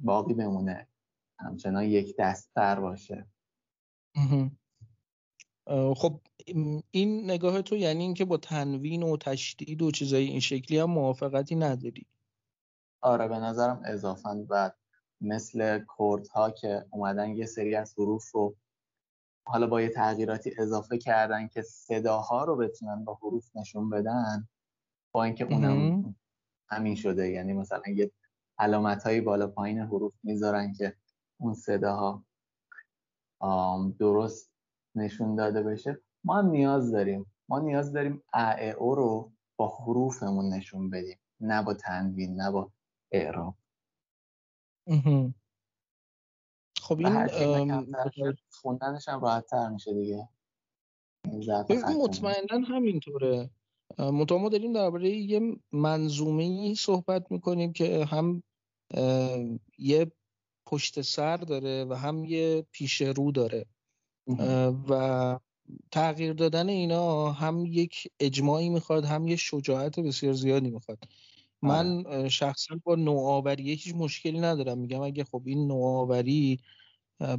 باقی بمونه. همچنان یک دست تر باشه خب این نگاه تو یعنی اینکه با تنوین و تشدید و چیزای این شکلی هم موافقتی نداری؟ آره به نظرم اضافا بعد مثل کورد ها که اومدن یه سری از حروف رو حالا با یه تغییراتی اضافه کردن که صداها رو بتونن با حروف نشون بدن با اینکه اونم همین شده. یعنی مثلا یه علامت هایی بالا پایین حروف می‌ذارن که اون صداها درست نشون داده بشه ما هم نیاز داریم ما نیاز داریم ا او رو با حروفمون نشون بدیم نه با تنوین نه با اعراب. خب این خوندنش هم راحت تر میشه دیگه. مطمئنا همینطوره. منتها ما داریم درباره یه منظومه ای صحبت می‌کنیم که هم یه پشت سر داره و هم یه پیش رو داره. و تغییر دادن اینا هم یک اجماعی می‌خواد هم یه شجاعت بسیار زیادی می‌خواد. من آره. شخصا با نوآوری هیچ مشکلی ندارم. میگم اگه خب این نوآوری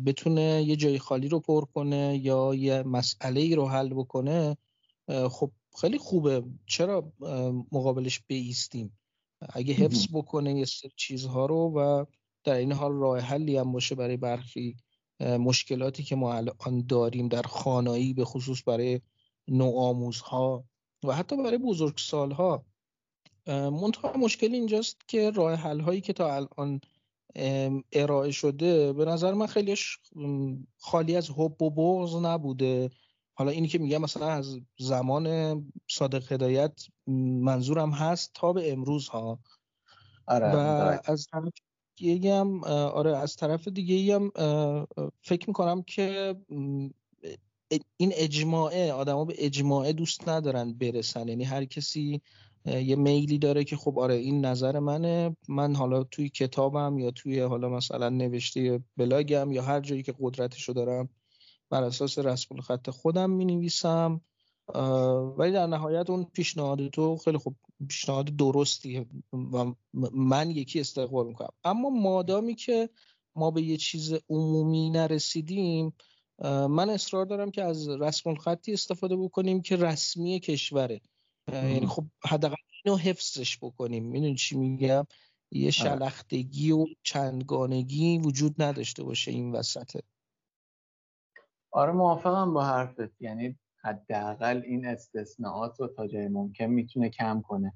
بتونه یه جای خالی رو پر کنه یا یه مسئله ای رو حل بکنه خب خیلی خوبه. چرا؟ مقابلش بیستیم. اگه حفظ بکنه یه سری چیزها رو و در این حال راه حلی هم باشه برای برخی مشکلاتی که ما الان داریم در خانایی به خصوص برای نوآموزها و حتی برای بزرگسالها. منتها مشکل اینجاست که راه حل هایی که تا الان ارائه شده به نظر من خیلیش خالی از حب و بغض نبوده. حالا اینی که میگم مثلا از زمان صادق هدایت منظورم هست تا به امروز ها آره، و از طرف دیگه هم آره از طرف دیگه هم فکر می‌کنم که این اجماعه آدما به اجماعه دوست ندارن برسن. یعنی هر کسی یه میلی داره که خب آره این نظر منه. من حالا توی کتابم یا توی حالا مثلا نوشته بلاگم یا هر جایی که قدرتشو دارم بر اساس رسم خط خودم می نویسم ولی در نهایت اون پیشنهاد تو خیلی خوب پیشنهاد درستی و من یکی استقبال می‌کنم. اما مادامی که ما به یه چیز عمومی نرسیدیم من اصرار دارم که از رسم الخطی استفاده بکنیم که رسمی کشوره. یعنی خب حداقل اینو حفظش بکنیم. می‌دونی چی میگم؟ یه آره. شلختگی و چندگانگی وجود نداشته باشه این وسطه. آره موافقم با حرفت. یعنی حداقل این استثناءات رو تا جای ممکن می‌تونه کم کنه.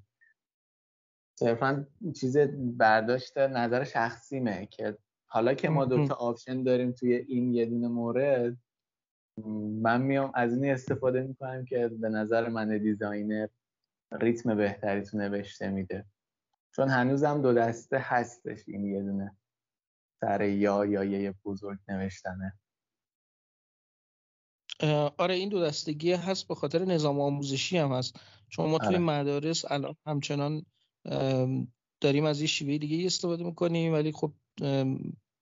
صرفا چیز برداشت نظر شخصیمه که حالا که ما دوتا option داریم توی این یه دونه مورد من میام از این استفاده می‌کنم که به نظر من designer ریتم بهتری تو نوشته میده. چون هنوزم دو دسته هستش این یه دونه سر یا یا یه بزرگ نوشتنه. آره این دو دستگی هست به خاطر نظام آموزشی هم هست. چون ما توی آره. مدارس الان همچنان داریم از یه شیوه دیگه استفاده می‌کنیم ولی خب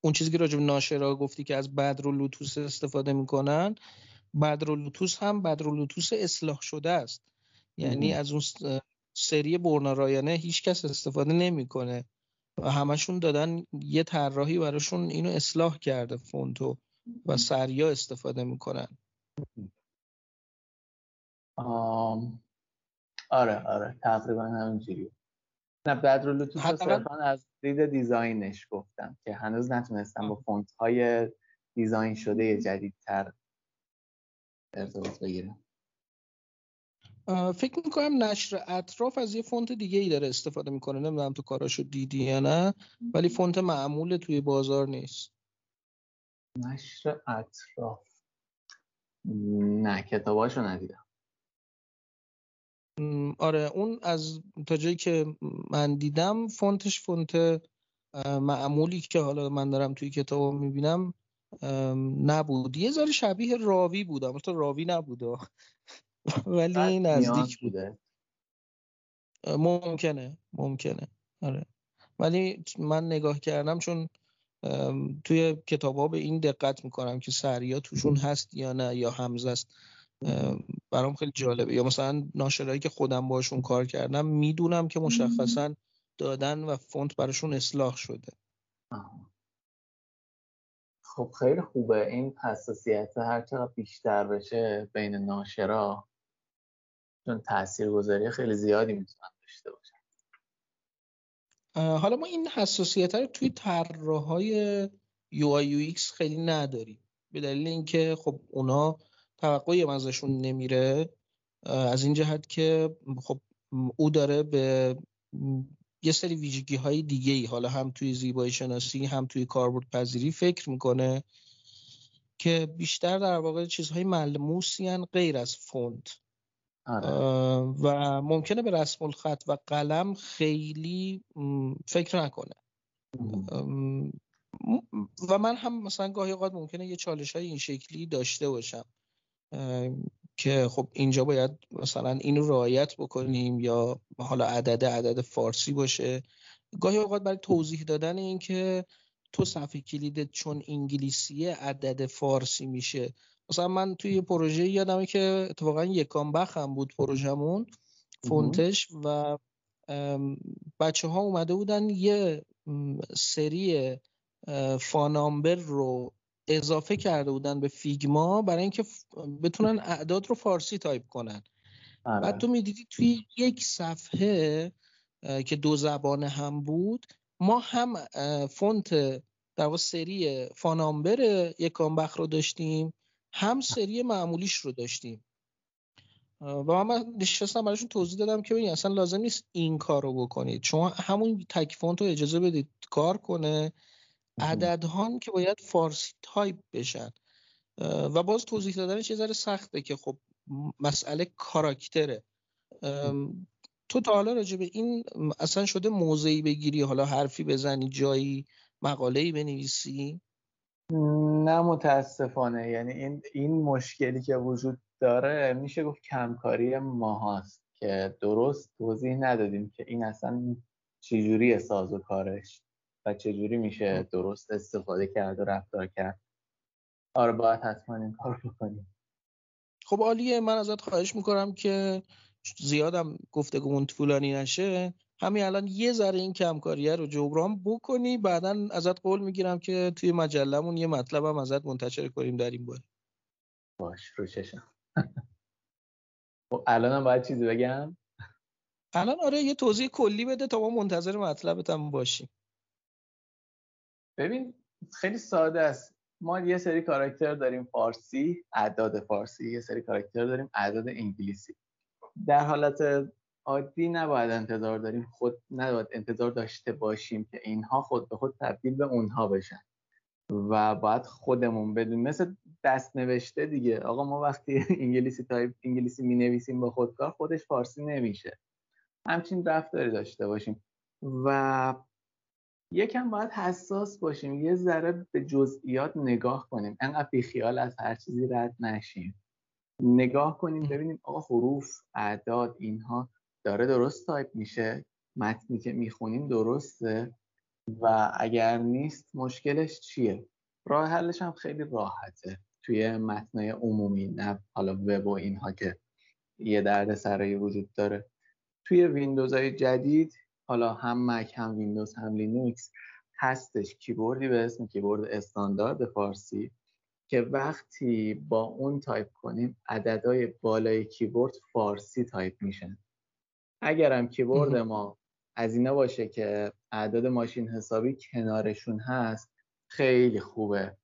اون چیزی که راجب ناشرا گفتی که از بدر و لوتوس استفاده می‌کنن بدر و لوتوس هم بدر و لوتوس اصلاح شده است. یعنی از اون سری برنا رایانه هیچ کس استفاده نمی‌کنه و همشون دادن یه طراحی براشون اینو اصلاح کرده فونتو و سریا استفاده می‌کنن. آره آره تقریبا همینجوری نه بدر لوتوس صرفا از دید design ش گفتم که هنوز نتونستم با فونت های design شده جدیدتر ارتباط بگیرم. فکر می‌کنم نشر اطراف از یه فونت دیگه ای داره استفاده می‌کنه. نمی‌دونم تو کاراشو دیدی یا نه ولی فونت معمول توی بازار نیست. نشر اطراف. نه کتاباشو ندیدم. آره اون از تا جایی که من دیدم فونتش فونت معمولی که حالا من دارم توی کتاب می‌بینم نبود. یه ذره شبیه راوی بود اما تو راوی نبود. *laughs* ولی نزدیک بوده. ممکنه ممکنه. آره. ولی من نگاه کردم چون توی کتاب ها به این دقت می‌کنم که سریا توشون هست یا نه یا همزه است. برام خیلی جالبه. یا مثلا ناشرایی که خودم باشون کار کردم می‌دونم که مشخصا دادن و فونت براشون اصلاح شده. خب خیلی خوبه. این حساسیت هر چقدر بیشتر بشه بین ناشرا چون تاثیرگذاری خیلی زیادی می‌تونن داشته باشن حالا ما این حساسیت رو توی طراحهای UI UX خیلی نداریم به دلیل اینکه خب اونا توقعی ازشون نمیره از این جهت که خب او داره به یه سری ویژگی های دیگه ای حالا هم توی زیبایی شناسی هم توی کاربرد پذیری فکر می‌کنه که بیشتر در واقع چیزهای ملموسی غیر از فونت. و ممکنه به رسم الخط و قلم خیلی فکر نکنه. و من هم مثلا گاهی اوقات ممکنه یه چالش های این شکلی داشته باشم. که خب اینجا باید مثلا اینو رعایت بکنیم یا حالا عدد عدد فارسی باشه. گاهی اوقات برای توضیح دادن این که تو صفحه کلیدت چون انگلیسیه عدد فارسی میشه. مثلا من توی پروژه یادمه که اتفاقا یکان بخ هم بود پروژمون فونتش و بچه ها اومده بودن یه سری Fa Number رو اضافه کرده بودن به Figma برای اینکه بتونن اعداد رو فارسی تایپ کنن. آره. بعد تو می‌دیدی توی یک صفحه که دو زبانه هم بود ما هم فونت در سری Fa Number یکان بخ رو داشتیم. هم سری معمولیش رو داشتیم. و من نشستم براشون توضیح دادم که ببینید اصلا لازم نیست این کار رو بکنید. شما همون تک فونت رو اجازه بدید کار کنه. عددهان که باید فارسی تایپ بشن. و باز توضیح دادنش یه ذره سخته که خب مسئله کاراکتره. تو تا حالا راجع به این اصلا شده موضعی بگیری حالا حرفی بزنی جایی مقاله‌ای بنویسی. نه متاسفانه. یعنی این این مشکلی که وجود داره میشه گفت کمکاری ما هست که درست توضیح ندادیم که این اصلا چجوری ساز و کارش و چجوری میشه درست استفاده کرد و رفتار کرد. آره باید حتما این کار بکنیم. خب عالیه. من ازت خواهش می‌کنم که زیادم گفتگومون طولانی نشه. همین الان یه ذره این کمکاریه رو جبران بکنی بعدا ازت قول می‌گیرم که توی مجلمون یه مطلبم ازت منتشر کنیم در این باره. باش رو چشم. *laughs* خب الانم باید چیزی بگم؟ الان آره یه توضیح کلی بده تا ما منتظر مطلبت هم باشیم. ببین خیلی ساده است. ما یه سری کاراکتر داریم فارسی اعداد فارسی یه سری کاراکتر داریم اعداد انگلیسی. در حالت عادی نباید انتظار داریم خود نباید انتظار داشته باشیم که اینها خود به خود تبدیل به اونها بشن. و باید خودمون بدون مثل دست نوشته دیگه. آقا ما وقتی *laughs* انگلیسی تایپ انگلیسی می نویسیم با خودکار خودش فارسی نمیشه. همچین رفتاری داشته باشیم. و یکم باید حساس باشیم. یه ذره به جزئیات نگاه کنیم. انقدر بیخیال از هر چیزی رد نشیم. نگاه کنیم ببینیم آقا حروف اعداد اینها داره درست تایپ میشه. متنی که می‌خونیم درسته. و اگر نیست مشکلش چیه؟ راه حلش هم خیلی راحته. توی متنای عمومی نه حالا وب و اینها که یه دردسرایی وجود داره. توی ویندوزهای جدید حالا هم مک هم ویندوز هم لینوکس هستش. کیبوردی به اسم کیبورد استاندارد فارسی که وقتی با اون تایپ کنیم عددهای بالای کیبورد فارسی تایپ میشن. اگرم کیبورد ما از اینا باشه که اعداد ماشین حسابی کنارشون هست خیلی خوبه.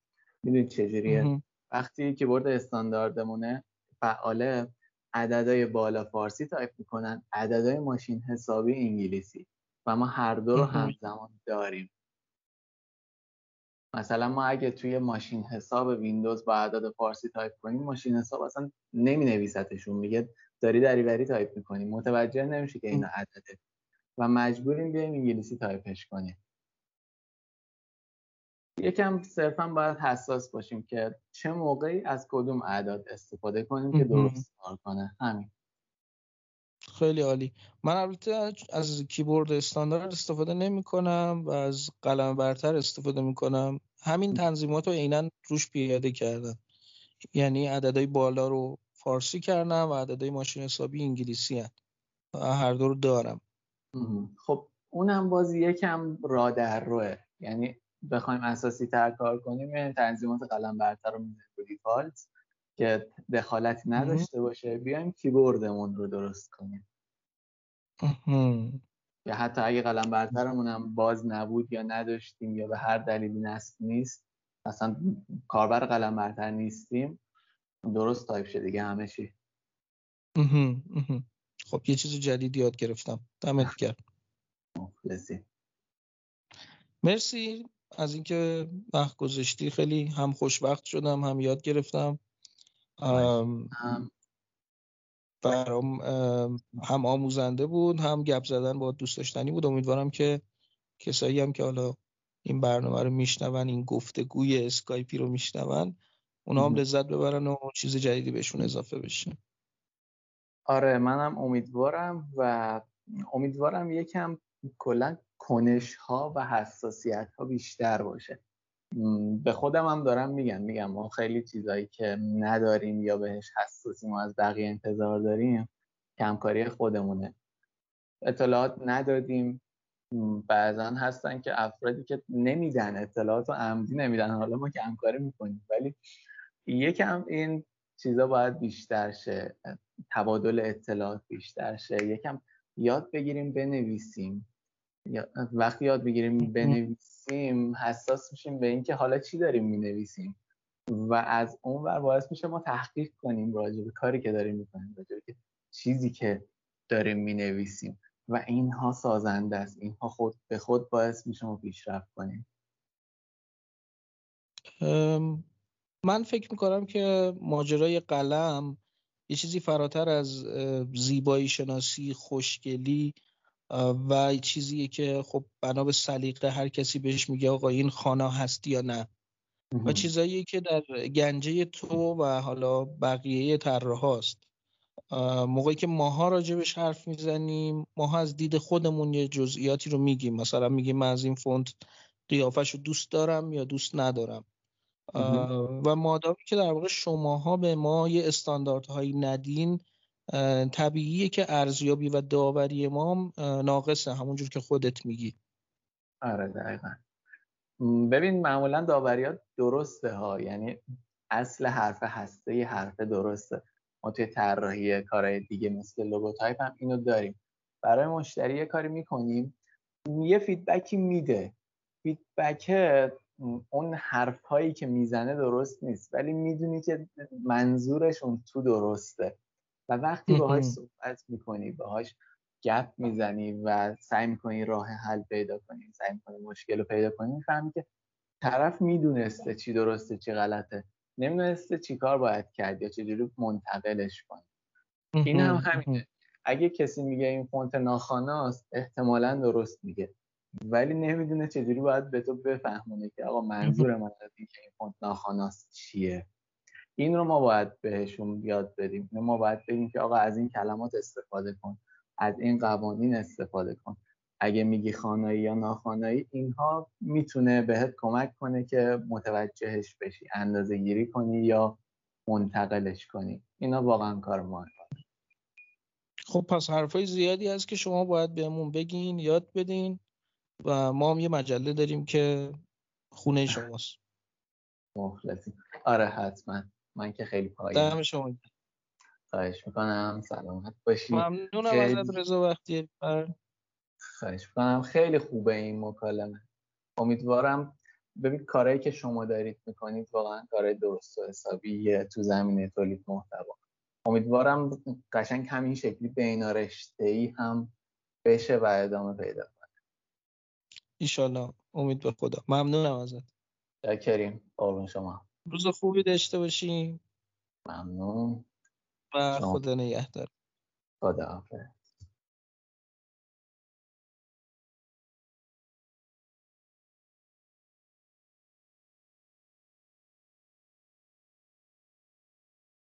می‌دونید چجوریه؟ وقتی کیبورد استانداردمونه فعاله عددهای بالا فارسی تایپ می‌کنن عددهای ماشین حسابی انگلیسی و ما هر دو رو همزمان داریم. مثلا ما اگه توی ماشین حساب ویندوز با اعداد فارسی تایپ کنیم ماشین حساب اصلا نمی نویستشون میگه داری دریوری تایپ می‌کنیم متوجه نمیشه که اینا عدده. و مجبوریم بیایم انگلیسی تایپش کنیم. یکم صرفا باید حساس باشیم که چه موقعی از کدوم اعداد استفاده کنیم که درست کار کنه. همین. خیلی عالی. من البته از کیبورد استاندارد استفاده نمی کنم و از قلم برتر استفاده می کنم همین تنظیمات رو عینا روش پیاده کردم. یعنی عددهای بالا رو فارسی کردم و عددهای ماشین حسابی انگلیسی و هر دو رو دارم. خب اونم باز یکم راه در روئه. یعنی بخوایم اساسی تر کار کنیم یعنی تنظیمات قلم برتر رو می‌زنیم default که دخالتی نداشته باشه. بیایم کیبوردمون رو درست کنیم. یا حتی اگه قلم برترمون هم باز نبود یا نداشتیم یا به هر دلیلی نصب نیست اصلا کاربر قلم برتر نیستیم. درست تایپ شده دیگه همه چی. خب یه چیز جدید یاد گرفتم. دمت کرد مرسی از اینکه وقت گذاشتی. خیلی هم خوشبخت شدم هم یاد گرفتم. برام هم آموزنده بود هم گپ زدن با دوست داشتنی بود. امیدوارم که کسایی هم که حالا این برنامه رو میشنون این گفتگوی اسکایپی رو میشنون اونا هم لذت ببرن و چیز جدیدی بهشون اضافه بشه. آره منم امیدوارم و امیدوارم یکم کلا کنش ها و حساسیت ها بیشتر باشه. به خودم هم دارم میگم میگم ما خیلی چیزایی که نداریم یا بهش حساسیم و از بقیه انتظار داریم کمکاری خودمونه. اطلاعات ندادیم. بعضا هستن که افرادی که نمیدن اطلاعات و عمدی نمیدن. حالا ما کمکاری می‌کنیم ولی یکم این چیزا باید بیشتر شه تبادل اطلاعات بیشتر شه. یکم یاد بگیریم بنویسیم. وقتی یاد بگیریم بنویسیم حساس میشیم به اینکه حالا چی داریم می‌نویسیم. و از اون ور باعث میشه ما تحقیق کنیم راجع به کاری که داریم می‌کنیم راجع به چیزی که داریم می‌نویسیم. و اینها سازنده است. اینها خود به خود باعث میشه ما پیشرفت کنیم. من فکر می‌کنم که ماجرای قلم یه چیزی فراتر از زیبایی شناسی خوشگلی و چیزیه که خب بنا به سلیقه هر کسی بهش میگه آقا این خانه هست یا نه. و چیزایی که در گنجه تو و حالا بقیه طراح هاست موقعی که ماها راجبش حرف می‌زنیم ماها از دید خودمون یه جزئیاتی رو میگیم. مثلا میگیم من از این فونت قیافش رو دوست دارم یا دوست ندارم. و مادامی که در واقع شماها به ما یه استانداردهایی ندین طبیعیه که ارزیابی و داوری ما ناقصه همونجور که خودت میگی. آره دقیقا. ببین معمولا داوریات درسته ها. یعنی اصل حرف هسته ی حرف درسته. ما توی طراحی کارهای دیگه مثل لوگوتایپ هم اینو داریم. برای مشتری یه کاری می‌کنیم. یه feedback ی میده. feedback اون حرف هایی که می‌زنه درست نیست. ولی می‌دونی که منظورشون تو درسته. و وقتی باهاش صحبت می‌کنی باهاش گپ می‌زنی و سعی می‌کنی راه حل پیدا کنی سعی می‌کنی مشکل رو پیدا کنی می‌فهمی که طرف می‌دونسته چی درسته چی غلطه. نمی‌دونسته چی کار باید کرد یا چجوری منتقلش کنی این هم همینه. اگه کسی میگه این فونت ناخاناست احتمالا درست میگه. ولی نمی‌دونه چجوری باید به تو بفهمونه که آقا منظور من از این که این فونت ناخاناست چیه. این رو ما باید بهشون یاد بدیم. ما باید بگیم که آقا از این کلمات استفاده کن. از این قوانین استفاده کن. اگه میگی خانایی یا ناخانایی اینها می‌تونه بهت کمک کنه که متوجهش بشی. اندازه گیری کنی یا منتقلش کنی. اینا واقعا کار ما خب پس حرفای زیادی هست که شما باید بهمون بگین یاد بدین. و ما هم یه مجله داریم که خونه شماست. مخلصی آره حتما. من که خیلی پایین دم شما خواهش می‌کنم. سلامت باشی. ممنونم خیلی... ازت رضا وقتی. خواهش می‌کنم. خیلی خوبه این مکالمه. امیدوارم. ببین کارهایی که شما دارید می‌کنید واقعا کارهای درست و حسابی تو زمینه تولید محتوا. امیدوارم قشنگ همین شکلی بین ای هم بشه و ادامه پیدا کنه. ایشالله امید به خدا. ممنونم ازت. کریم قربون شما. روز خوبی داشته باشیم. ممنون. و خدا نگهدار. خدا حافظ.